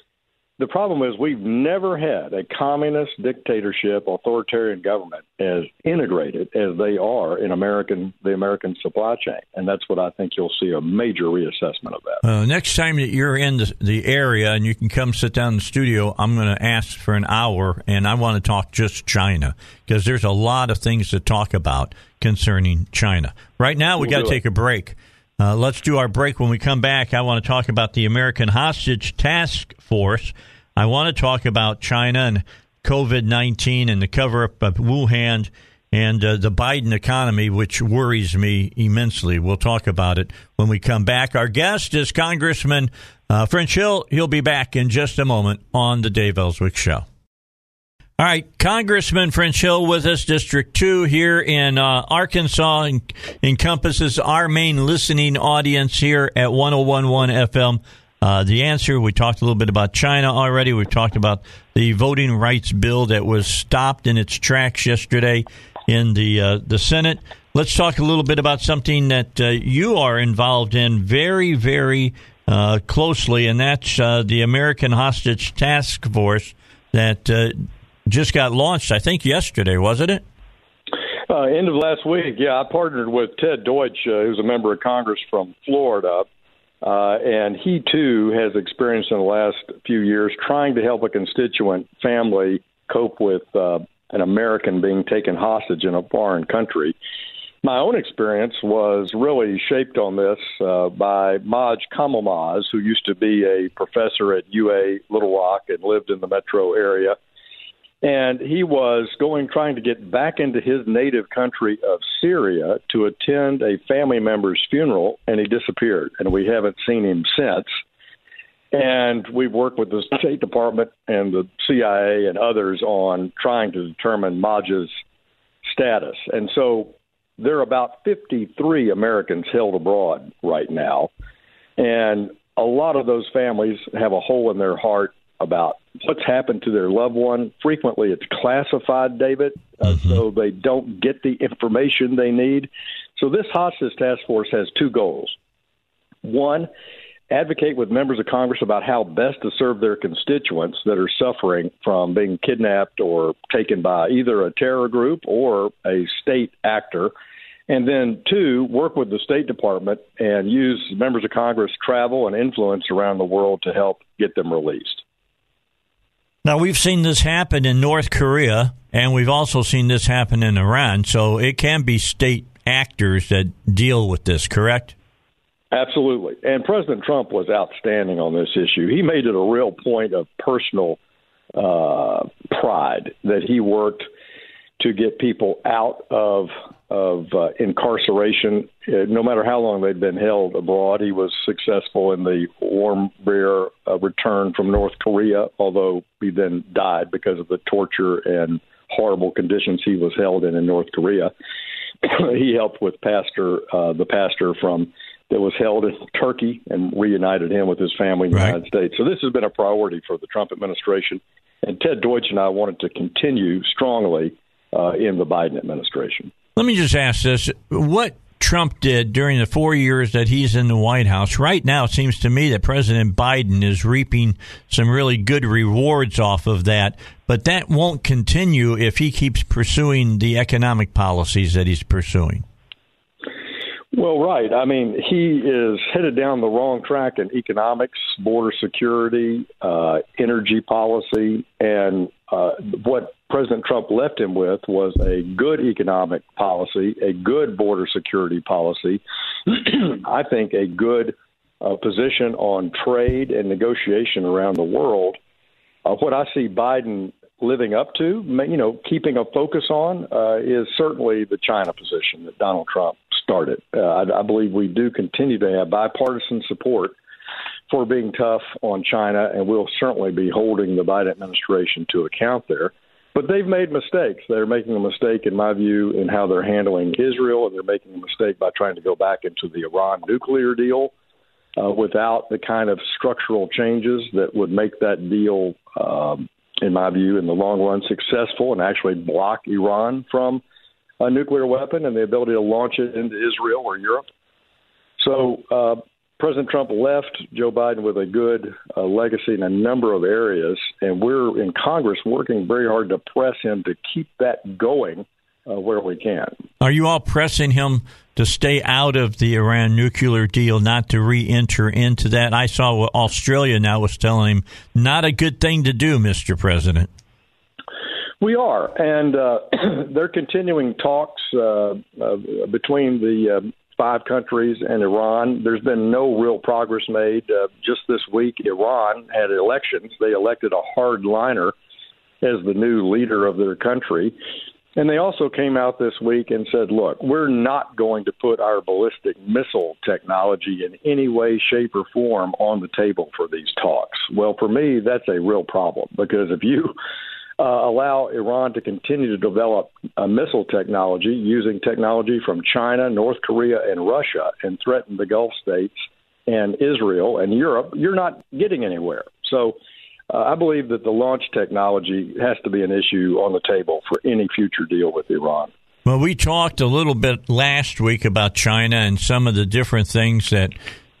G: the problem is we've never had a communist dictatorship, authoritarian government as integrated as they are in American the American supply chain, and that's what I think you'll see a major reassessment of that.
A: Uh, next time that you're in the, the area and you can come sit down in the studio, I'm going to ask for an hour, and I want to talk just China because there's a lot of things to talk about concerning China. Right now, we we'll got to take a break. Uh, let's do our break. When we come back, I want to talk about the American Hostage Task Force. I want to talk about China and COVID 19 and the cover up of Wuhan and uh, the Biden economy, which worries me immensely. We'll talk about it when we come back. Our guest is Congressman uh, French Hill. He'll be back in just a moment on the Dave Elswick Show. All right, Congressman French Hill with us, District 2 here in uh, Arkansas, en- encompasses our main listening audience here at 1011 FM. Uh, the answer, we talked a little bit about China already. We've talked about the voting rights bill that was stopped in its tracks yesterday in the uh, the Senate. let's talk a little bit about something that uh, you are involved in very, very uh, closely, and that's uh, the American Hostage Task Force that uh, just got launched, I think, yesterday, wasn't it?
G: End of last week, yeah, I partnered with Ted Deutsch, who's a member of Congress from Florida, uh, and he too has experienced in the last few years trying to help a constituent family cope with uh, an American being taken hostage in a foreign country. My own experience was really shaped on this uh, by Maj Kamalmaz, who used to be a professor at UA Little Rock and lived in the metro area and he was going trying to get back into his native country of Syria to attend a family member's funeral, and he disappeared, and we haven't seen him since. And we've worked with the State Department and the CIA and others on trying to determine Maj's status. And so there are about 53 Americans held abroad right now. And a lot of those families have a hole in their heart about what's happened to their loved one. Frequently, it's classified, David, uh, mm-hmm. so they don't get the information they need. So, this hostage task force has two goals. One, advocate with members of Congress about how best to serve their constituents that are suffering from being kidnapped or taken by either a terror group or a state actor. And then, two, work with the State Department and use members of Congress' travel and influence around the world to help get them released.
A: Now, we've seen this happen in North Korea, and we've also seen this happen in Iran. So it can be state actors that deal with this, correct?
G: Absolutely. And President Trump was outstanding on this issue. He made it a real point of personal uh, pride that he worked to get people out of of uh, incarceration. Uh, no matter how long they'd been held abroad, he was successful in the warm rear uh, return from North Korea, although he then died because of the torture and horrible conditions he was held in in North Korea. he helped with pastor uh, the pastor from that was held in Turkey and reunited him with his family in the. United States. So this has been a priority for the Trump administration, and Ted Deutsch and I wanted to continue strongly uh, in the Biden administration.
A: Let me just ask this: What Trump did during the four years that he's in the White House. Right now, it seems to me that President Biden is reaping some really good rewards off of that, but that won't continue if he keeps pursuing the economic policies that he's pursuing.
G: Well, right. I mean, he is headed down the wrong track in economics, border security, uh, energy policy, and uh, what President Trump left him with was a good economic policy, a good border security policy, I think a good uh, position on trade and negotiation around the world. Uh, what I see Biden living up to, you know, keeping a focus on, uh, is certainly the China position that Donald Trump started. Uh, I, I believe we do continue to have bipartisan support for being tough on China, and we'll certainly be holding the Biden administration to account there. But they've made mistakes. They're making a mistake, in my view, in how they're handling Israel, and they're making a mistake by trying to go back into the Iran nuclear deal uh, without the kind of structural changes that would make that deal, um, in my view, in the long run, successful and actually block Iran from a nuclear weapon and the ability to launch it into Israel or Europe. So uh, President Trump left Joe Biden with a good uh, legacy in a number of areas, and we're in Congress working very hard to press him to keep that going uh, where we can.
A: Are you all pressing him to stay out of the Iran nuclear deal, not to re enter into that? I saw what Australia now was telling him not a good thing to do, Mr. President.
G: We are, and uh, they're continuing talks uh, uh, between the uh, five countries and Iran. There's been no real progress made. Uh, just this week, Iran had elections. They elected a hardliner as the new leader of their country. And they also came out this week and said, look, we're not going to put our ballistic missile technology in any way, shape, or form on the table for these talks. Well, for me, that's a real problem because if you uh, allow Iran to continue to develop a missile technology using technology from China, North Korea, and Russia and threaten the Gulf states and Israel and Europe, you're not getting anywhere. So uh, I believe that the launch technology has to be an issue on the table for any future deal with Iran.
A: Well, we talked a little bit last week about China and some of the different things that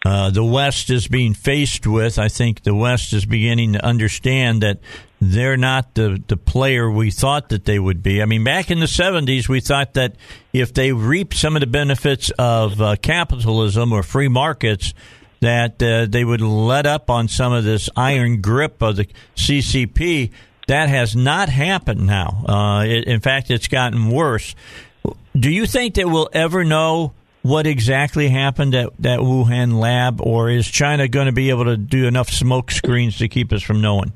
A: uh, the West is being faced with. I think the West is beginning to understand that they're not the, the player we thought that they would be. I mean, back in the 70s, we thought that if they reaped some of the benefits of uh, capitalism or free markets, that uh, they would let up on some of this iron grip of the CCP. That has not happened now. Uh, it, in fact, it's gotten worse. Do you think that we'll ever know what exactly happened at that Wuhan lab, or is China going to be able to do enough smoke screens to keep us from knowing?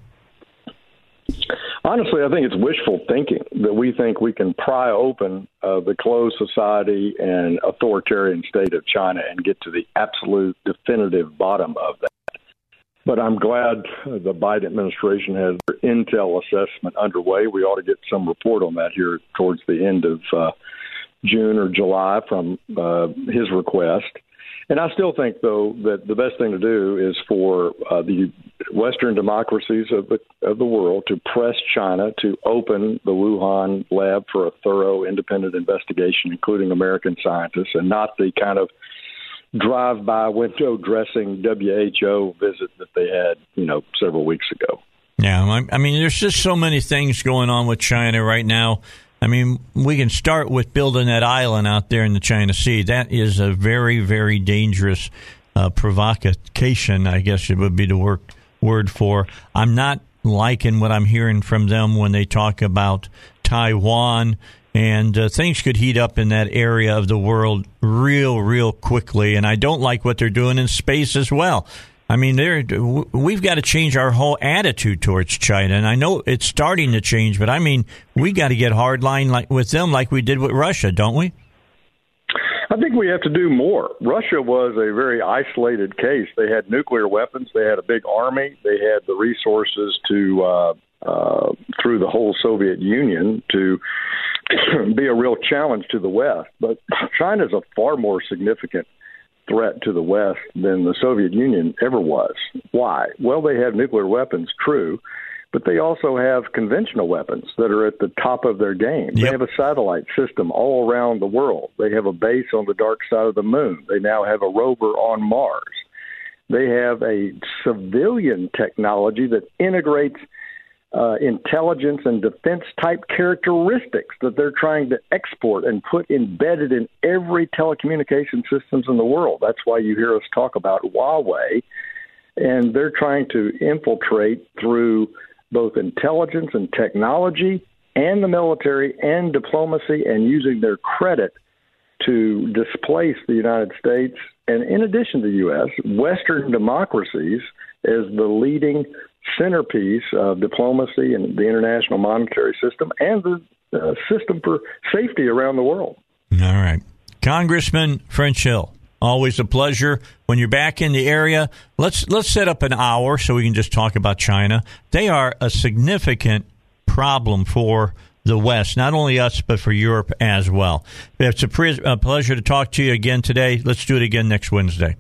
G: Honestly, I think it's wishful thinking that we think we can pry open uh, the closed society and authoritarian state of China and get to the absolute definitive bottom of that. But I'm glad the Biden administration has their intel assessment underway. We ought to get some report on that here towards the end of uh, June or July from uh, his request. And I still think, though, that the best thing to do is for uh, the Western democracies of the of the world to press China to open the Wuhan lab for a thorough, independent investigation, including American scientists, and not the kind of drive-by window dressing WHO visit that they had, you know, several weeks ago.
A: Yeah, I mean, there's just so many things going on with China right now. I mean, we can start with building that island out there in the China Sea. That is a very, very dangerous uh, provocation, I guess it would be the word, word for. I'm not liking what I'm hearing from them when they talk about Taiwan. And uh, things could heat up in that area of the world real, real quickly. And I don't like what they're doing in space as well. I mean, we've got to change our whole attitude towards China, and I know it's starting to change. But I mean, we got to get hardline like with them, like we did with Russia, don't we?
G: I think we have to do more. Russia was a very isolated case. They had nuclear weapons. They had a big army. They had the resources to, uh, uh, through the whole Soviet Union, to be a real challenge to the West. But China is a far more significant threat to the West than the Soviet Union ever was. Why? Well, they have nuclear weapons, true, but they also have conventional weapons that are at the top of their game. Yep. They have a satellite system all around the world. They have a base on the dark side of the moon. They now have a rover on Mars. They have a civilian technology that integrates uh, intelligence and defense type characteristics that they're trying to export and put embedded in every telecommunication systems in the world. That's why you hear us talk about Huawei, and they're trying to infiltrate through both intelligence and technology and the military and diplomacy and using their credit to displace the United States and in addition to the U.S., Western democracies as the leading centerpiece of diplomacy and the international monetary system and the uh, system for safety around the world.
A: All right. Congressman French Hill, always a pleasure. When you're back in the area, let's let's set up an hour so we can just talk about China. They are a significant problem for the West, not only us, but for Europe as well. It's a, pre- a pleasure to talk to you again today. Let's do it again next Wednesday.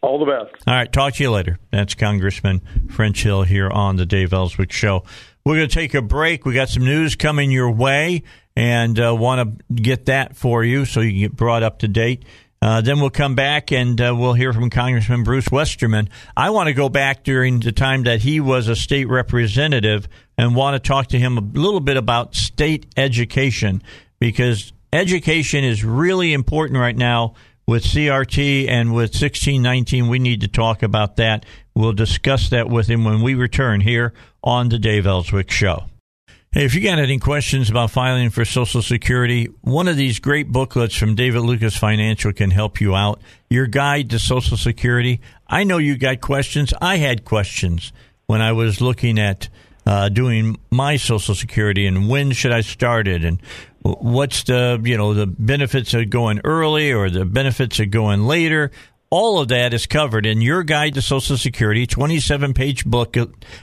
G: All the best.
A: All right. Talk to you later. That's Congressman French Hill here on the Dave Elswick Show. We're going to take a break. We got some news coming your way and uh, want to get that for you so you can get brought up to date. Uh, then we'll come back and uh, we'll hear from Congressman Bruce Westerman. I want to go back during the time that he was a state representative and want to talk to him a little bit about state education because education is really important right now with CRT and with 1619. We need to talk about that. We'll discuss that with him when we return here on the Dave Elswick Show. Hey, if you got any questions about filing for Social Security, one of these great booklets from David Lucas Financial can help you out. Your guide to Social Security. I know you got questions. I had questions when I was looking at uh, doing my Social Security and when should I start it and what's the you know the benefits of going early or the benefits of going later. All of that is covered in your guide to social security 27 page book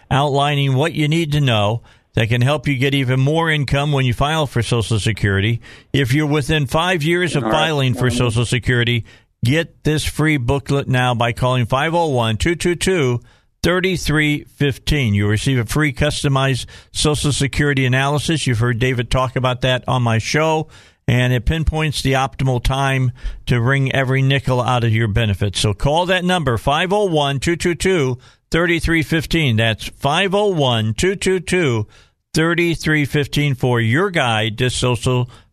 A: outlining what you need to know that can help you get even more income when you file for social security. If you're within five years of filing for social security get this free booklet now by calling 501 222 3315. You receive a free customized Social Security analysis. You've heard David talk about that on my show. and it pinpoints the optimal time to wring every nickel out of your benefits. So call that number 501 222 3315. That's 501 222 3315 for your guide to Social Security.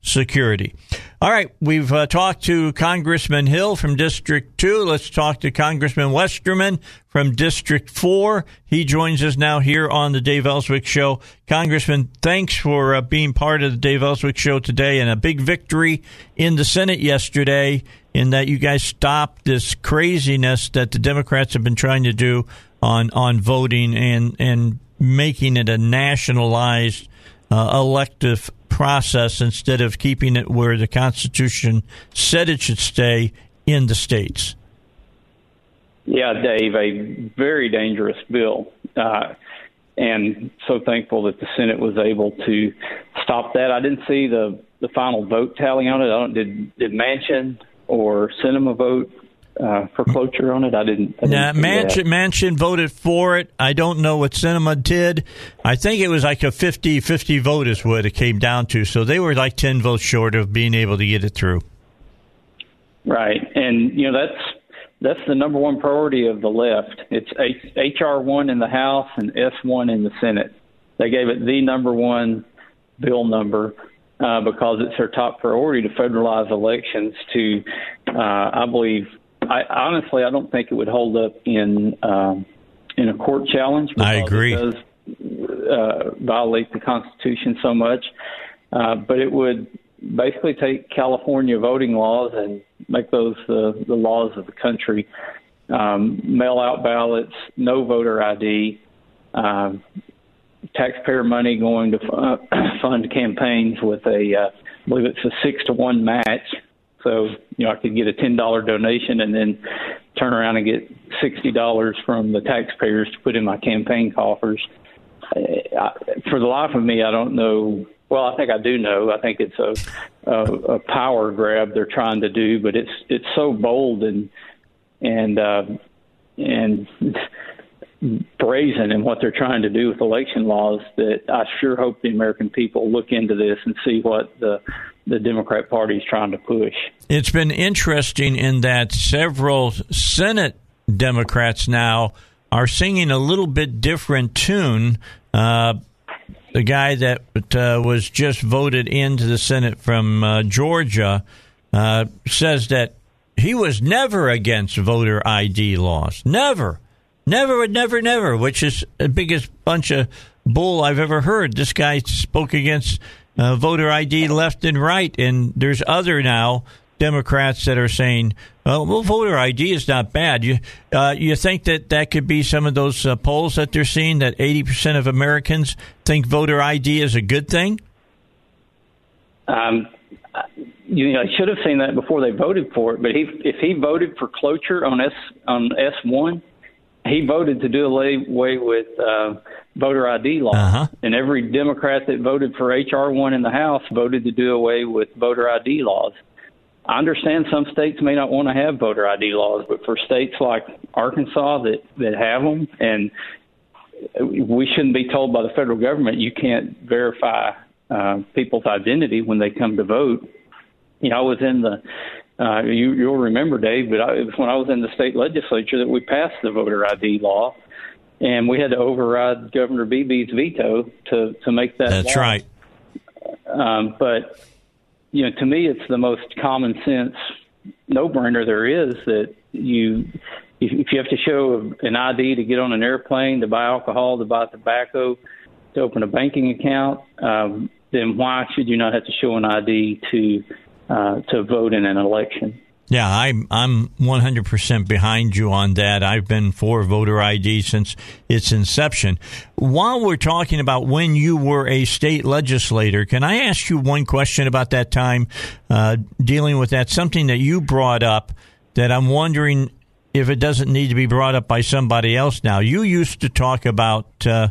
A: All right, we've uh, talked to Congressman Hill from District 2. Let's talk to Congressman Westerman from District 4. He joins us now here on the Dave Elswick Show. Congressman, thanks for uh, being part of the Dave Elswick Show today and a big victory in the Senate yesterday in that you guys stopped this craziness that the Democrats have been trying to do on, on voting and, and making it a nationalized uh, elective process instead of keeping it where the Constitution said it should stay in the states.
H: Yeah, Dave, a very dangerous bill. Uh, and so thankful that the Senate was able to stop that. I didn't see the, the final vote tally on it. I don't did did Manchin or Sinema vote uh, for cloture on it. I didn't. I
A: didn't
H: nah,
A: Manchin, Manchin voted for it. I don't know what Sinema did. I think it was like a 50-50 vote is what it came down to. So they were like ten votes short of being able to get it through.
H: Right, and you know that's that's the number one priority of the left. It's HR one in the House and S one in the Senate. They gave it the number one bill number uh, because it's their top priority to federalize elections. To, uh, I believe, I honestly I don't think it would hold up in um, in a court challenge.
A: I agree.
H: It does uh, violate the Constitution so much, uh, but it would basically take California voting laws and make those the, the laws of the country. Um, mail out ballots, no voter ID, um, taxpayer money going to uh, fund campaigns with a, uh, I believe it's a six to one match. So, you know, I could get a $10 donation and then turn around and get $60 from the taxpayers to put in my campaign coffers. I, for the life of me, I don't know well, I think I do know. I think it's a, a, a power grab they're trying to do, but it's it's so bold and and uh, and brazen in what they're trying to do with election laws that I sure hope the American people look into this and see what the the Democrat Party is trying to push.
A: It's been interesting in that several Senate Democrats now are singing a little bit different tune. Uh, the guy that uh, was just voted into the Senate from uh, Georgia, uh, says that he was never against voter ID laws. Never. Never, never, never, which is the biggest bunch of bull I've ever heard. This guy spoke against uh, voter ID left and right, and there's other now Democrats that are saying, well, well voter ID is not bad. You uh, you think that that could be some of those uh, polls that they're seeing that 80% of Americans think voter ID is a good thing?
H: Um, you know, I should have seen that before they voted for it. But he, if he voted for cloture on S on S one, he voted to do away with uh, voter ID law.
A: Uh-huh.
H: And every Democrat that voted for HR one in the House voted to do away with voter ID laws. I understand some states may not want to have voter ID laws, but for states like Arkansas that that have them, and we shouldn't be told by the federal government you can't verify uh, people's identity when they come to vote. You know, I was in the uh, you, you'll remember, Dave, but I, it was when I was in the state legislature that we passed the voter ID law, and we had to override Governor Beebe's veto to to make that.
A: That's
H: law.
A: right.
H: Um, but you know, to me, it's the most common sense no brainer there is that you, if you have to show an ID to get on an airplane, to buy alcohol, to buy tobacco, to open a banking account, um, then why should you not have to show an ID to uh, to vote in an election?
A: Yeah, I'm I'm 100% behind you on that. I've been for voter ID since its inception. While we're talking about when you were a state legislator, can I ask you one question about that time uh, dealing with that? Something that you brought up that I'm wondering if it doesn't need to be brought up by somebody else now. You used to talk about, uh,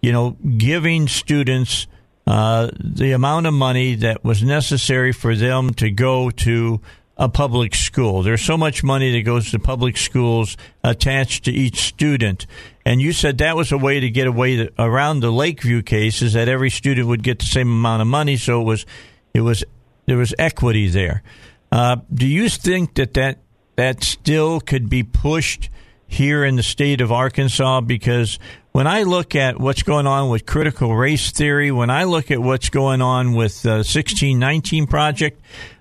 A: you know, giving students uh, the amount of money that was necessary for them to go to a public school. There's so much money that goes to public schools attached to each student. And you said that was a way to get away to, around the Lakeview case is that every student would get the same amount of money. So it was, it was there was equity there. Uh, do you think that, that that still could be pushed here in the state of Arkansas? Because when I look at what's going on with critical race theory, when I look at what's going on with uh, the 1619 project,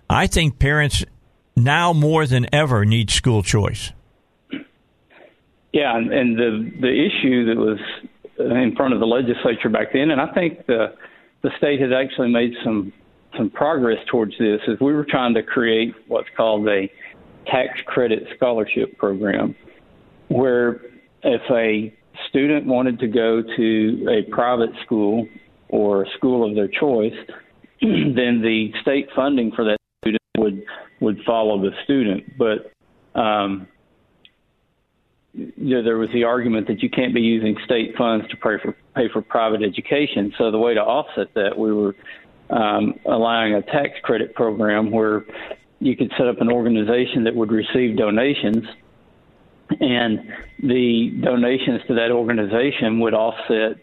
A: I think parents now more than ever need school choice.
H: Yeah, and, and the the issue that was in front of the legislature back then, and I think the the state has actually made some some progress towards this. Is we were trying to create what's called a tax credit scholarship program, where if a student wanted to go to a private school or a school of their choice, then the state funding for that student would would follow the student. But um, you know, there was the argument that you can't be using state funds to pay for pay for private education. So the way to offset that, we were um, allowing a tax credit program where you could set up an organization that would receive donations, and the donations to that organization would offset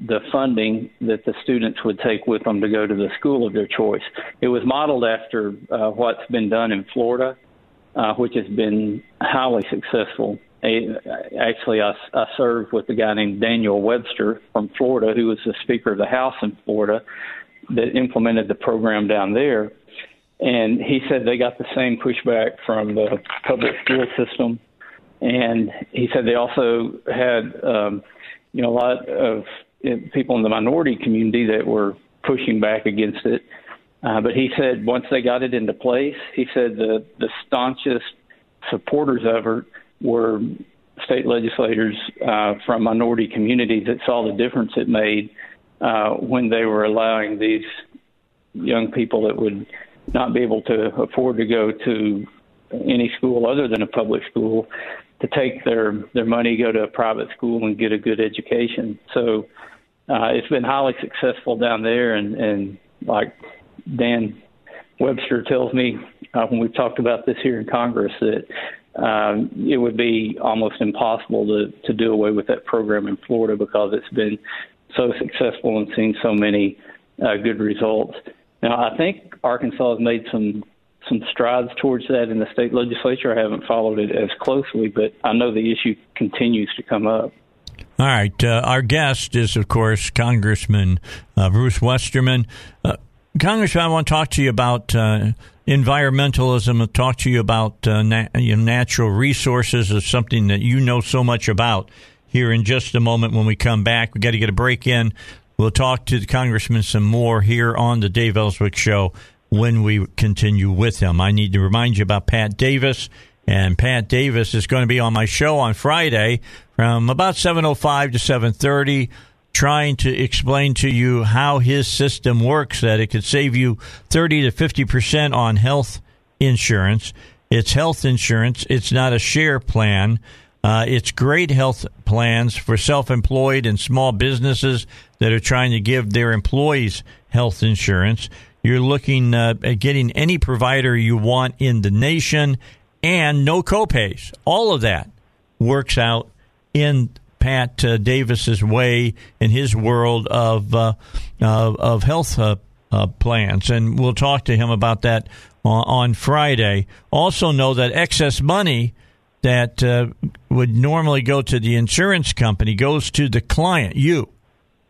H: the funding that the students would take with them to go to the school of their choice. It was modeled after uh, what's been done in Florida, uh, which has been highly successful actually, I, I served with a guy named Daniel Webster from Florida, who was the Speaker of the House in Florida, that implemented the program down there. And he said they got the same pushback from the public school system. And he said they also had, um, you know, a lot of people in the minority community that were pushing back against it. Uh, but he said once they got it into place, he said the the staunchest supporters of it were state legislators uh, from minority communities that saw the difference it made uh, when they were allowing these young people that would not be able to afford to go to any school other than a public school to take their their money, go to a private school, and get a good education. So uh, it's been highly successful down there, and and like Dan Webster tells me uh, when we've talked about this here in Congress that um, it would be almost impossible to, to do away with that program in Florida because it's been so successful and seen so many uh, good results. Now, I think Arkansas has made some some strides towards that in the state legislature. I haven't followed it as closely, but I know the issue continues to come up.
A: All right. Uh, our guest is, of course, Congressman uh, Bruce Westerman. Uh, Congressman, I want to talk to you about uh, environmentalism. I'll talk to you about uh, you natural resources is something that you know so much about. Here in just a moment when we come back, we got to get a break in. We'll talk to the congressman some more here on the Dave Elswick Show when we continue with him. I need to remind you about Pat Davis, and Pat Davis is going to be on my show on Friday from about seven oh five to seven thirty trying to explain to you how his system works that it could save you 30 to 50% on health insurance. It's health insurance, it's not a share plan. Uh, it's great health plans for self employed and small businesses that are trying to give their employees health insurance. You're looking uh, at getting any provider you want in the nation and no copays. All of that works out in Pat uh, Davis's way in his world of uh, of health uh, uh, plans, and we'll talk to him about that on, on Friday. Also, know that excess money that uh, would normally go to the insurance company goes to the client, you,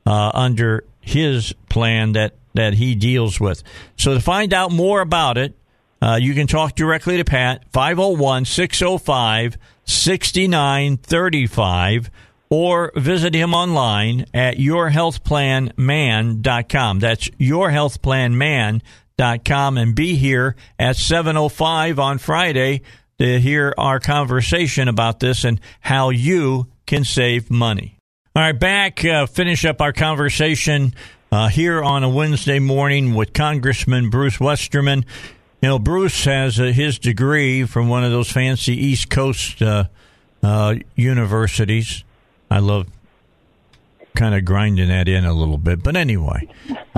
A: uh, under his plan that that he deals with. So to find out more about it, uh, you can talk directly to Pat, 501 605 6935 or visit him online at yourhealthplanman.com. That's yourhealthplanman.com and be here at 7:05 on Friday to hear our conversation about this and how you can save money. All right, back uh, finish up our conversation uh, here on a Wednesday morning with Congressman Bruce Westerman. You know, Bruce has uh, his degree from one of those fancy East Coast uh, uh, universities. I love kind of grinding that in a little bit. But anyway,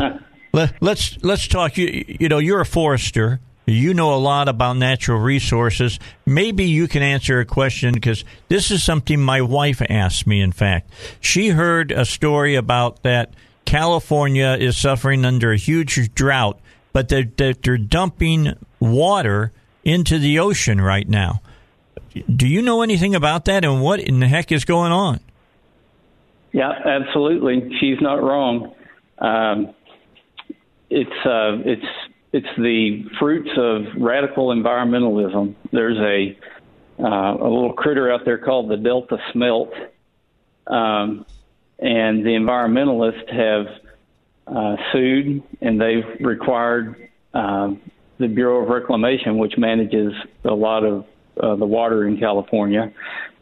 A: let, let's let's talk. You you know, you're a forester. You know a lot about natural resources. Maybe you can answer a question because this is something my wife asked me. In fact, she heard a story about that California is suffering under a huge drought but they're, they're, dumping water into the ocean right now. Do you know anything about that and what in the heck is going on?
H: Yeah, absolutely. She's not wrong. Um, it's uh, it's it's the fruits of radical environmentalism. There's a uh, a little critter out there called the Delta smelt, um, and the environmentalists have uh, sued and they've required uh, the Bureau of Reclamation, which manages a lot of uh, the water in California,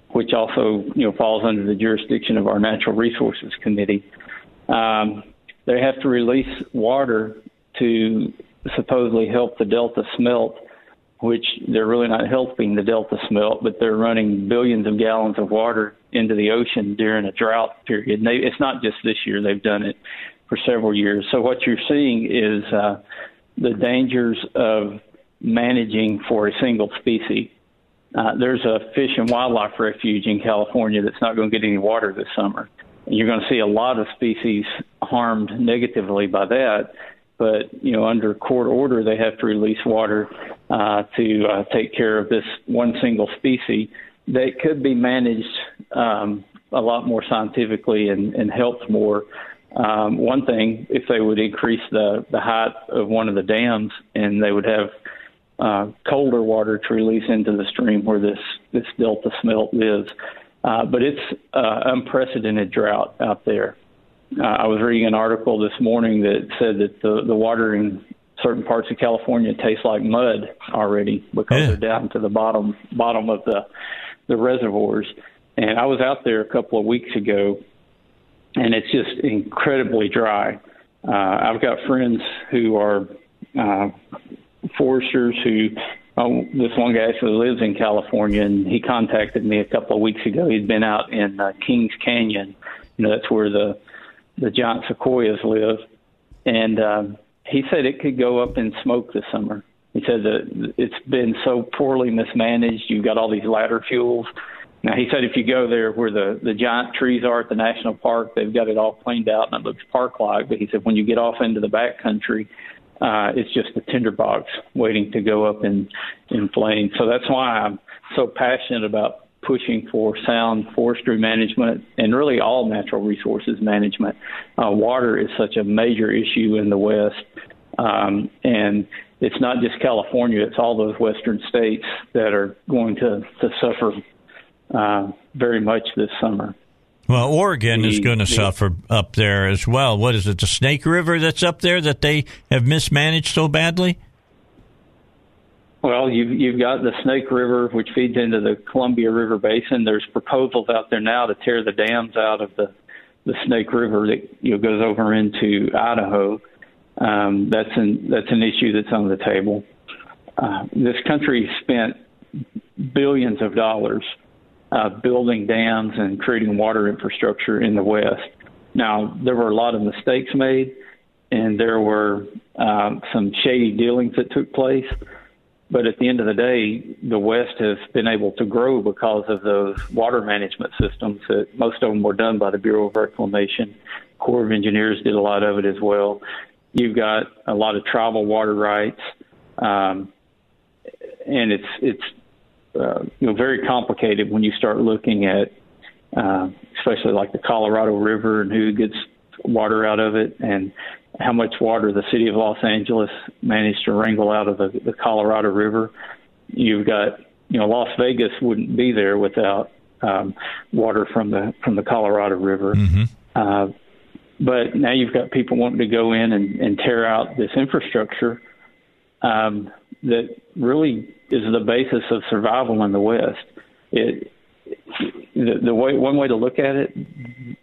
H: which also you know falls under the jurisdiction of our Natural Resources Committee. Um, they have to release water to supposedly help the Delta smelt, which they're really not helping the Delta smelt, but they're running billions of gallons of water into the ocean during a drought period. And they, it's not just this year; they've done it for several years. So what you're seeing is uh, the dangers of managing for a single species. Uh, there's a fish and wildlife refuge in California that's not going to get any water this summer. And you're going to see a lot of species harmed negatively by that. But you know, under court order, they have to release water uh, to uh, take care of this one single species that could be managed um, a lot more scientifically and, and helped more. Um, one thing, if they would increase the the height of one of the dams, and they would have uh, colder water to release into the stream where this this delta smelt lives. Uh, but it's uh, unprecedented drought out there. Uh, I was reading an article this morning that said that the the water in certain parts of California tastes like mud already because yeah. they're down to the bottom bottom of the the reservoirs. And I was out there a couple of weeks ago, and it's just incredibly dry. Uh, I've got friends who are uh, foresters who. Oh, this one guy actually lives in California, and he contacted me a couple of weeks ago. He'd been out in uh, Kings Canyon. You know, that's where the the giant sequoias live, and um, he said it could go up in smoke this summer. He said that it's been so poorly mismanaged. You've got all these ladder fuels now he said if you go there where the the giant trees are at the national park, they've got it all cleaned out and it looks park-like. But he said when you get off into the back country, uh, it's just a tinderbox waiting to go up in in flames. So that's why I'm so passionate about pushing for sound forestry management and really all natural resources management. Uh, water is such a major issue in the West, um, and it's not just California; it's all those western states that are going to to suffer uh, very much this summer.
A: Well, Oregon the, is going to the, suffer up there as well. What is it, the Snake River that's up there that they have mismanaged so badly?
H: Well, you've you've got the Snake River, which feeds into the Columbia River Basin. There's proposals out there now to tear the dams out of the the Snake River that you know goes over into Idaho. Um, that's an that's an issue that's on the table. Uh, this country spent billions of dollars uh, building dams and creating water infrastructure in the West. Now, there were a lot of mistakes made, and there were uh, some shady dealings that took place. But at the end of the day, the West has been able to grow because of those water management systems that most of them were done by the Bureau of Reclamation. Corps of Engineers did a lot of it as well. You've got a lot of tribal water rights, um, and it's it's uh, you know very complicated when you start looking at uh, especially like the Colorado River and who gets water out of it and how much water the city of Los Angeles managed to wrangle out of the, the Colorado River. You've got you know Las Vegas wouldn't be there without um, water from the from the Colorado River. Mm-hmm. Uh, but now you've got people wanting to go in and, and tear out this infrastructure um, that really is the basis of survival in the West. It, the, the way one way to look at it,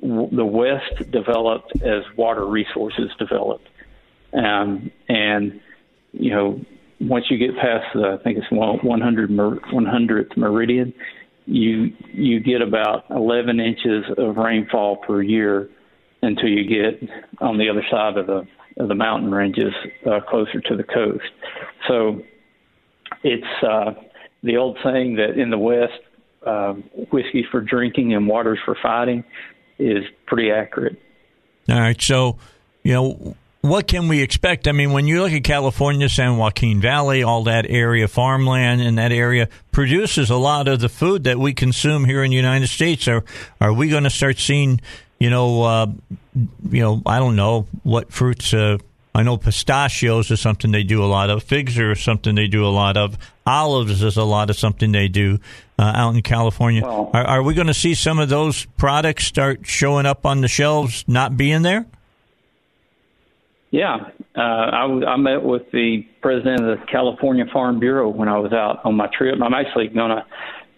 H: the West developed as water resources developed, um, and you know once you get past the I think it's 100 100th meridian, you you get about 11 inches of rainfall per year until you get on the other side of the of the mountain ranges uh, closer to the coast. So it's uh, the old saying that in the West, um, whiskey for drinking and waters for fighting is pretty accurate.
A: All right. So, you know, what can we expect? I mean, when you look at California, San Joaquin Valley, all that area, farmland in that area produces a lot of the food that we consume here in the United States. Are are we going to start seeing, you know, uh, you know, I don't know what fruits. Uh, I know pistachios is something they do a lot of. Figs are something they do a lot of. Olives is a lot of something they do uh, out in California.
H: Well-
A: are, are we going to see some of those products start showing up on the shelves, not being there?
H: Yeah, uh, I, I met with the president of the California Farm Bureau when I was out on my trip. I'm actually going to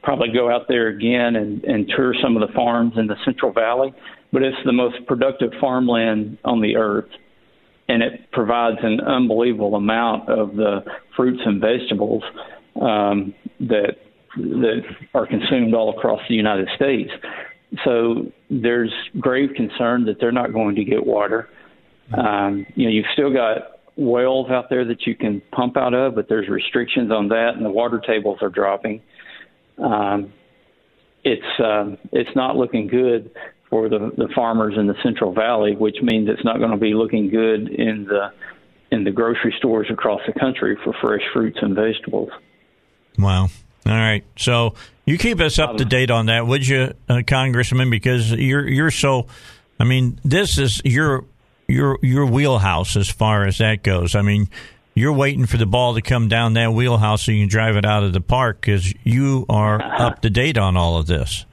H: probably go out there again and, and tour some of the farms in the Central Valley. But it's the most productive farmland on the earth, and it provides an unbelievable amount of the fruits and vegetables um, that that are consumed all across the United States. So there's grave concern that they're not going to get water. Um, you know, you've still got wells out there that you can pump out of, but there's restrictions on that, and the water tables are dropping. Um, it's um, it's not looking good for the, the farmers in the Central Valley, which means it's not going to be looking good in the in the grocery stores across the country for fresh fruits and vegetables.
A: Wow. All right. So you keep us up to date on that, would you, uh, Congressman? Because you're you're so. I mean, this is your your your wheelhouse as far as that goes. I mean, you're waiting for the ball to come down that wheelhouse so you can drive it out of the park because you are up to date on all of this.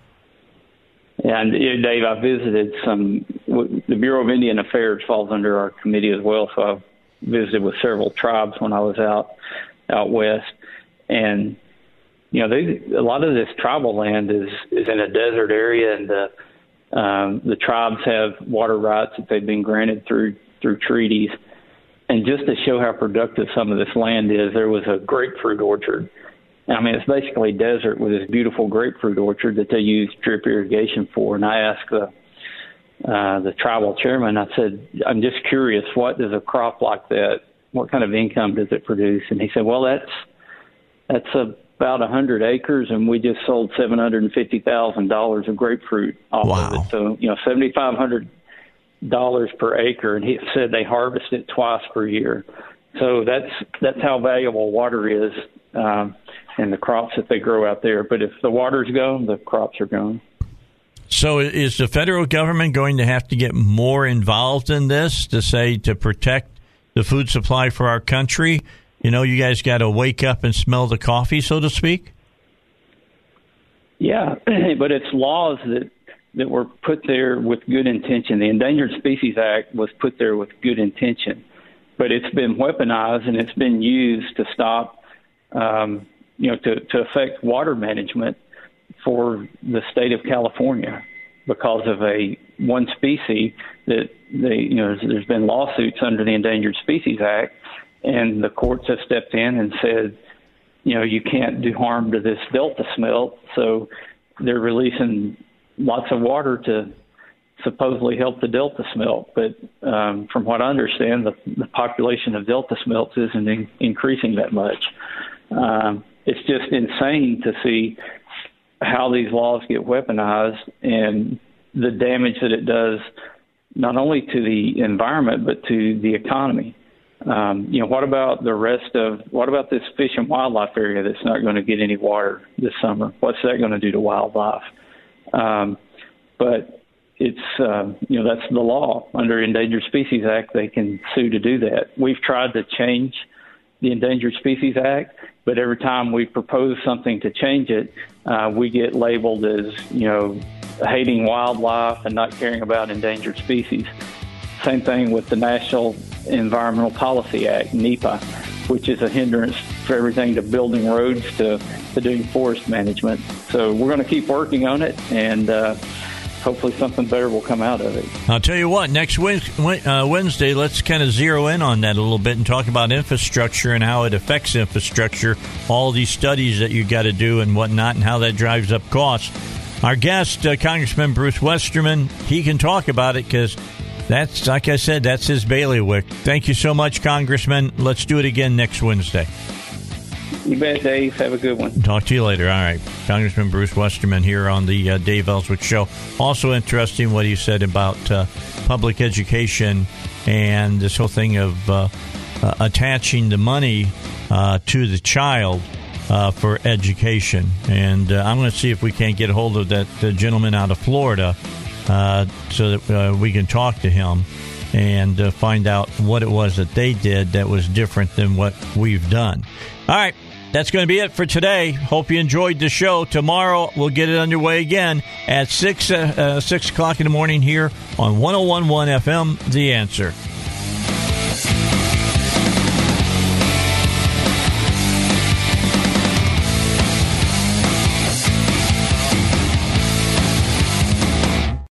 H: And Dave, I visited some. The Bureau of Indian Affairs falls under our committee as well, so I visited with several tribes when I was out out west, and you know, they, a lot of this tribal land is is in a desert area, and the um, the tribes have water rights that they've been granted through through treaties. And just to show how productive some of this land is, there was a grapefruit orchard. I mean, it's basically desert with this beautiful grapefruit orchard that they use drip irrigation for. And I asked the uh, the tribal chairman, I said, I'm just curious, what does a crop like that, what kind of income does it produce? And he said, well, that's that's about a hundred acres, and we just sold seven hundred and fifty thousand dollars of grapefruit off of it. So you know, seventy five hundred dollars per acre, and he said they harvest it twice per year. So that's that's how valuable water is, um, and the crops that they grow out there. But if the water's gone, the crops are gone.
A: So is the federal government going to have to get more involved in this to say to protect the food supply for our country? You know, you guys got to wake up and smell the coffee, so to speak.
H: Yeah, but it's laws that that were put there with good intention. The Endangered Species Act was put there with good intention, but it's been weaponized and it's been used to stop, um, you know, to to affect water management for the state of California because of a one species that they, you know, there's, there's been lawsuits under the Endangered Species Act, and the courts have stepped in and said, you know, you can't do harm to this delta smelt, so they're releasing lots of water to supposedly help the delta smelt. But um, from what I understand, the, the population of delta smelts isn't in, increasing that much. Um, it's just insane to see how these laws get weaponized and the damage that it does not only to the environment but to the economy. Um, you know, what about the rest of what about this fish and wildlife area that's not going to get any water this summer? What's that going to do to wildlife? Um, but it's uh, you know that's the law under Endangered Species Act. They can sue to do that. We've tried to change the Endangered Species Act, but every time we propose something to change it, uh, we get labeled as you know hating wildlife and not caring about endangered species. Same thing with the National Environmental Policy Act, NEPA, which is a hindrance for everything to building roads to, to doing forest management. So we're going to keep working on it, and uh, hopefully something better will come out of it.
A: I'll tell you what, next uh, Wednesday, let's kind of zero in on that a little bit and talk about infrastructure and how it affects infrastructure, all these studies that you got to do and whatnot, and how that drives up costs. Our guest, uh, Congressman Bruce Westerman, he can talk about it because that's, like I said, that's his bailiwick. Thank you so much, Congressman. Let's do it again next Wednesday.
H: You bet, Dave. Have a good one.
A: Talk to you later. All right. Congressman Bruce Westerman here on the uh, Dave Elswick Show. Also interesting what he said about uh, public education and this whole thing of uh, uh attaching the money uh, to the child uh, for education. And I'm going to see if we can't get a hold of that gentleman out of Florida so that we can talk to him and uh, find out what it was that they did that was different than what we've done. All right. That's going to be it for today. Hope you enjoyed the show. Tomorrow we'll get it underway again at six uh, uh, six o'clock in the morning here on 101.1 FM. The answer.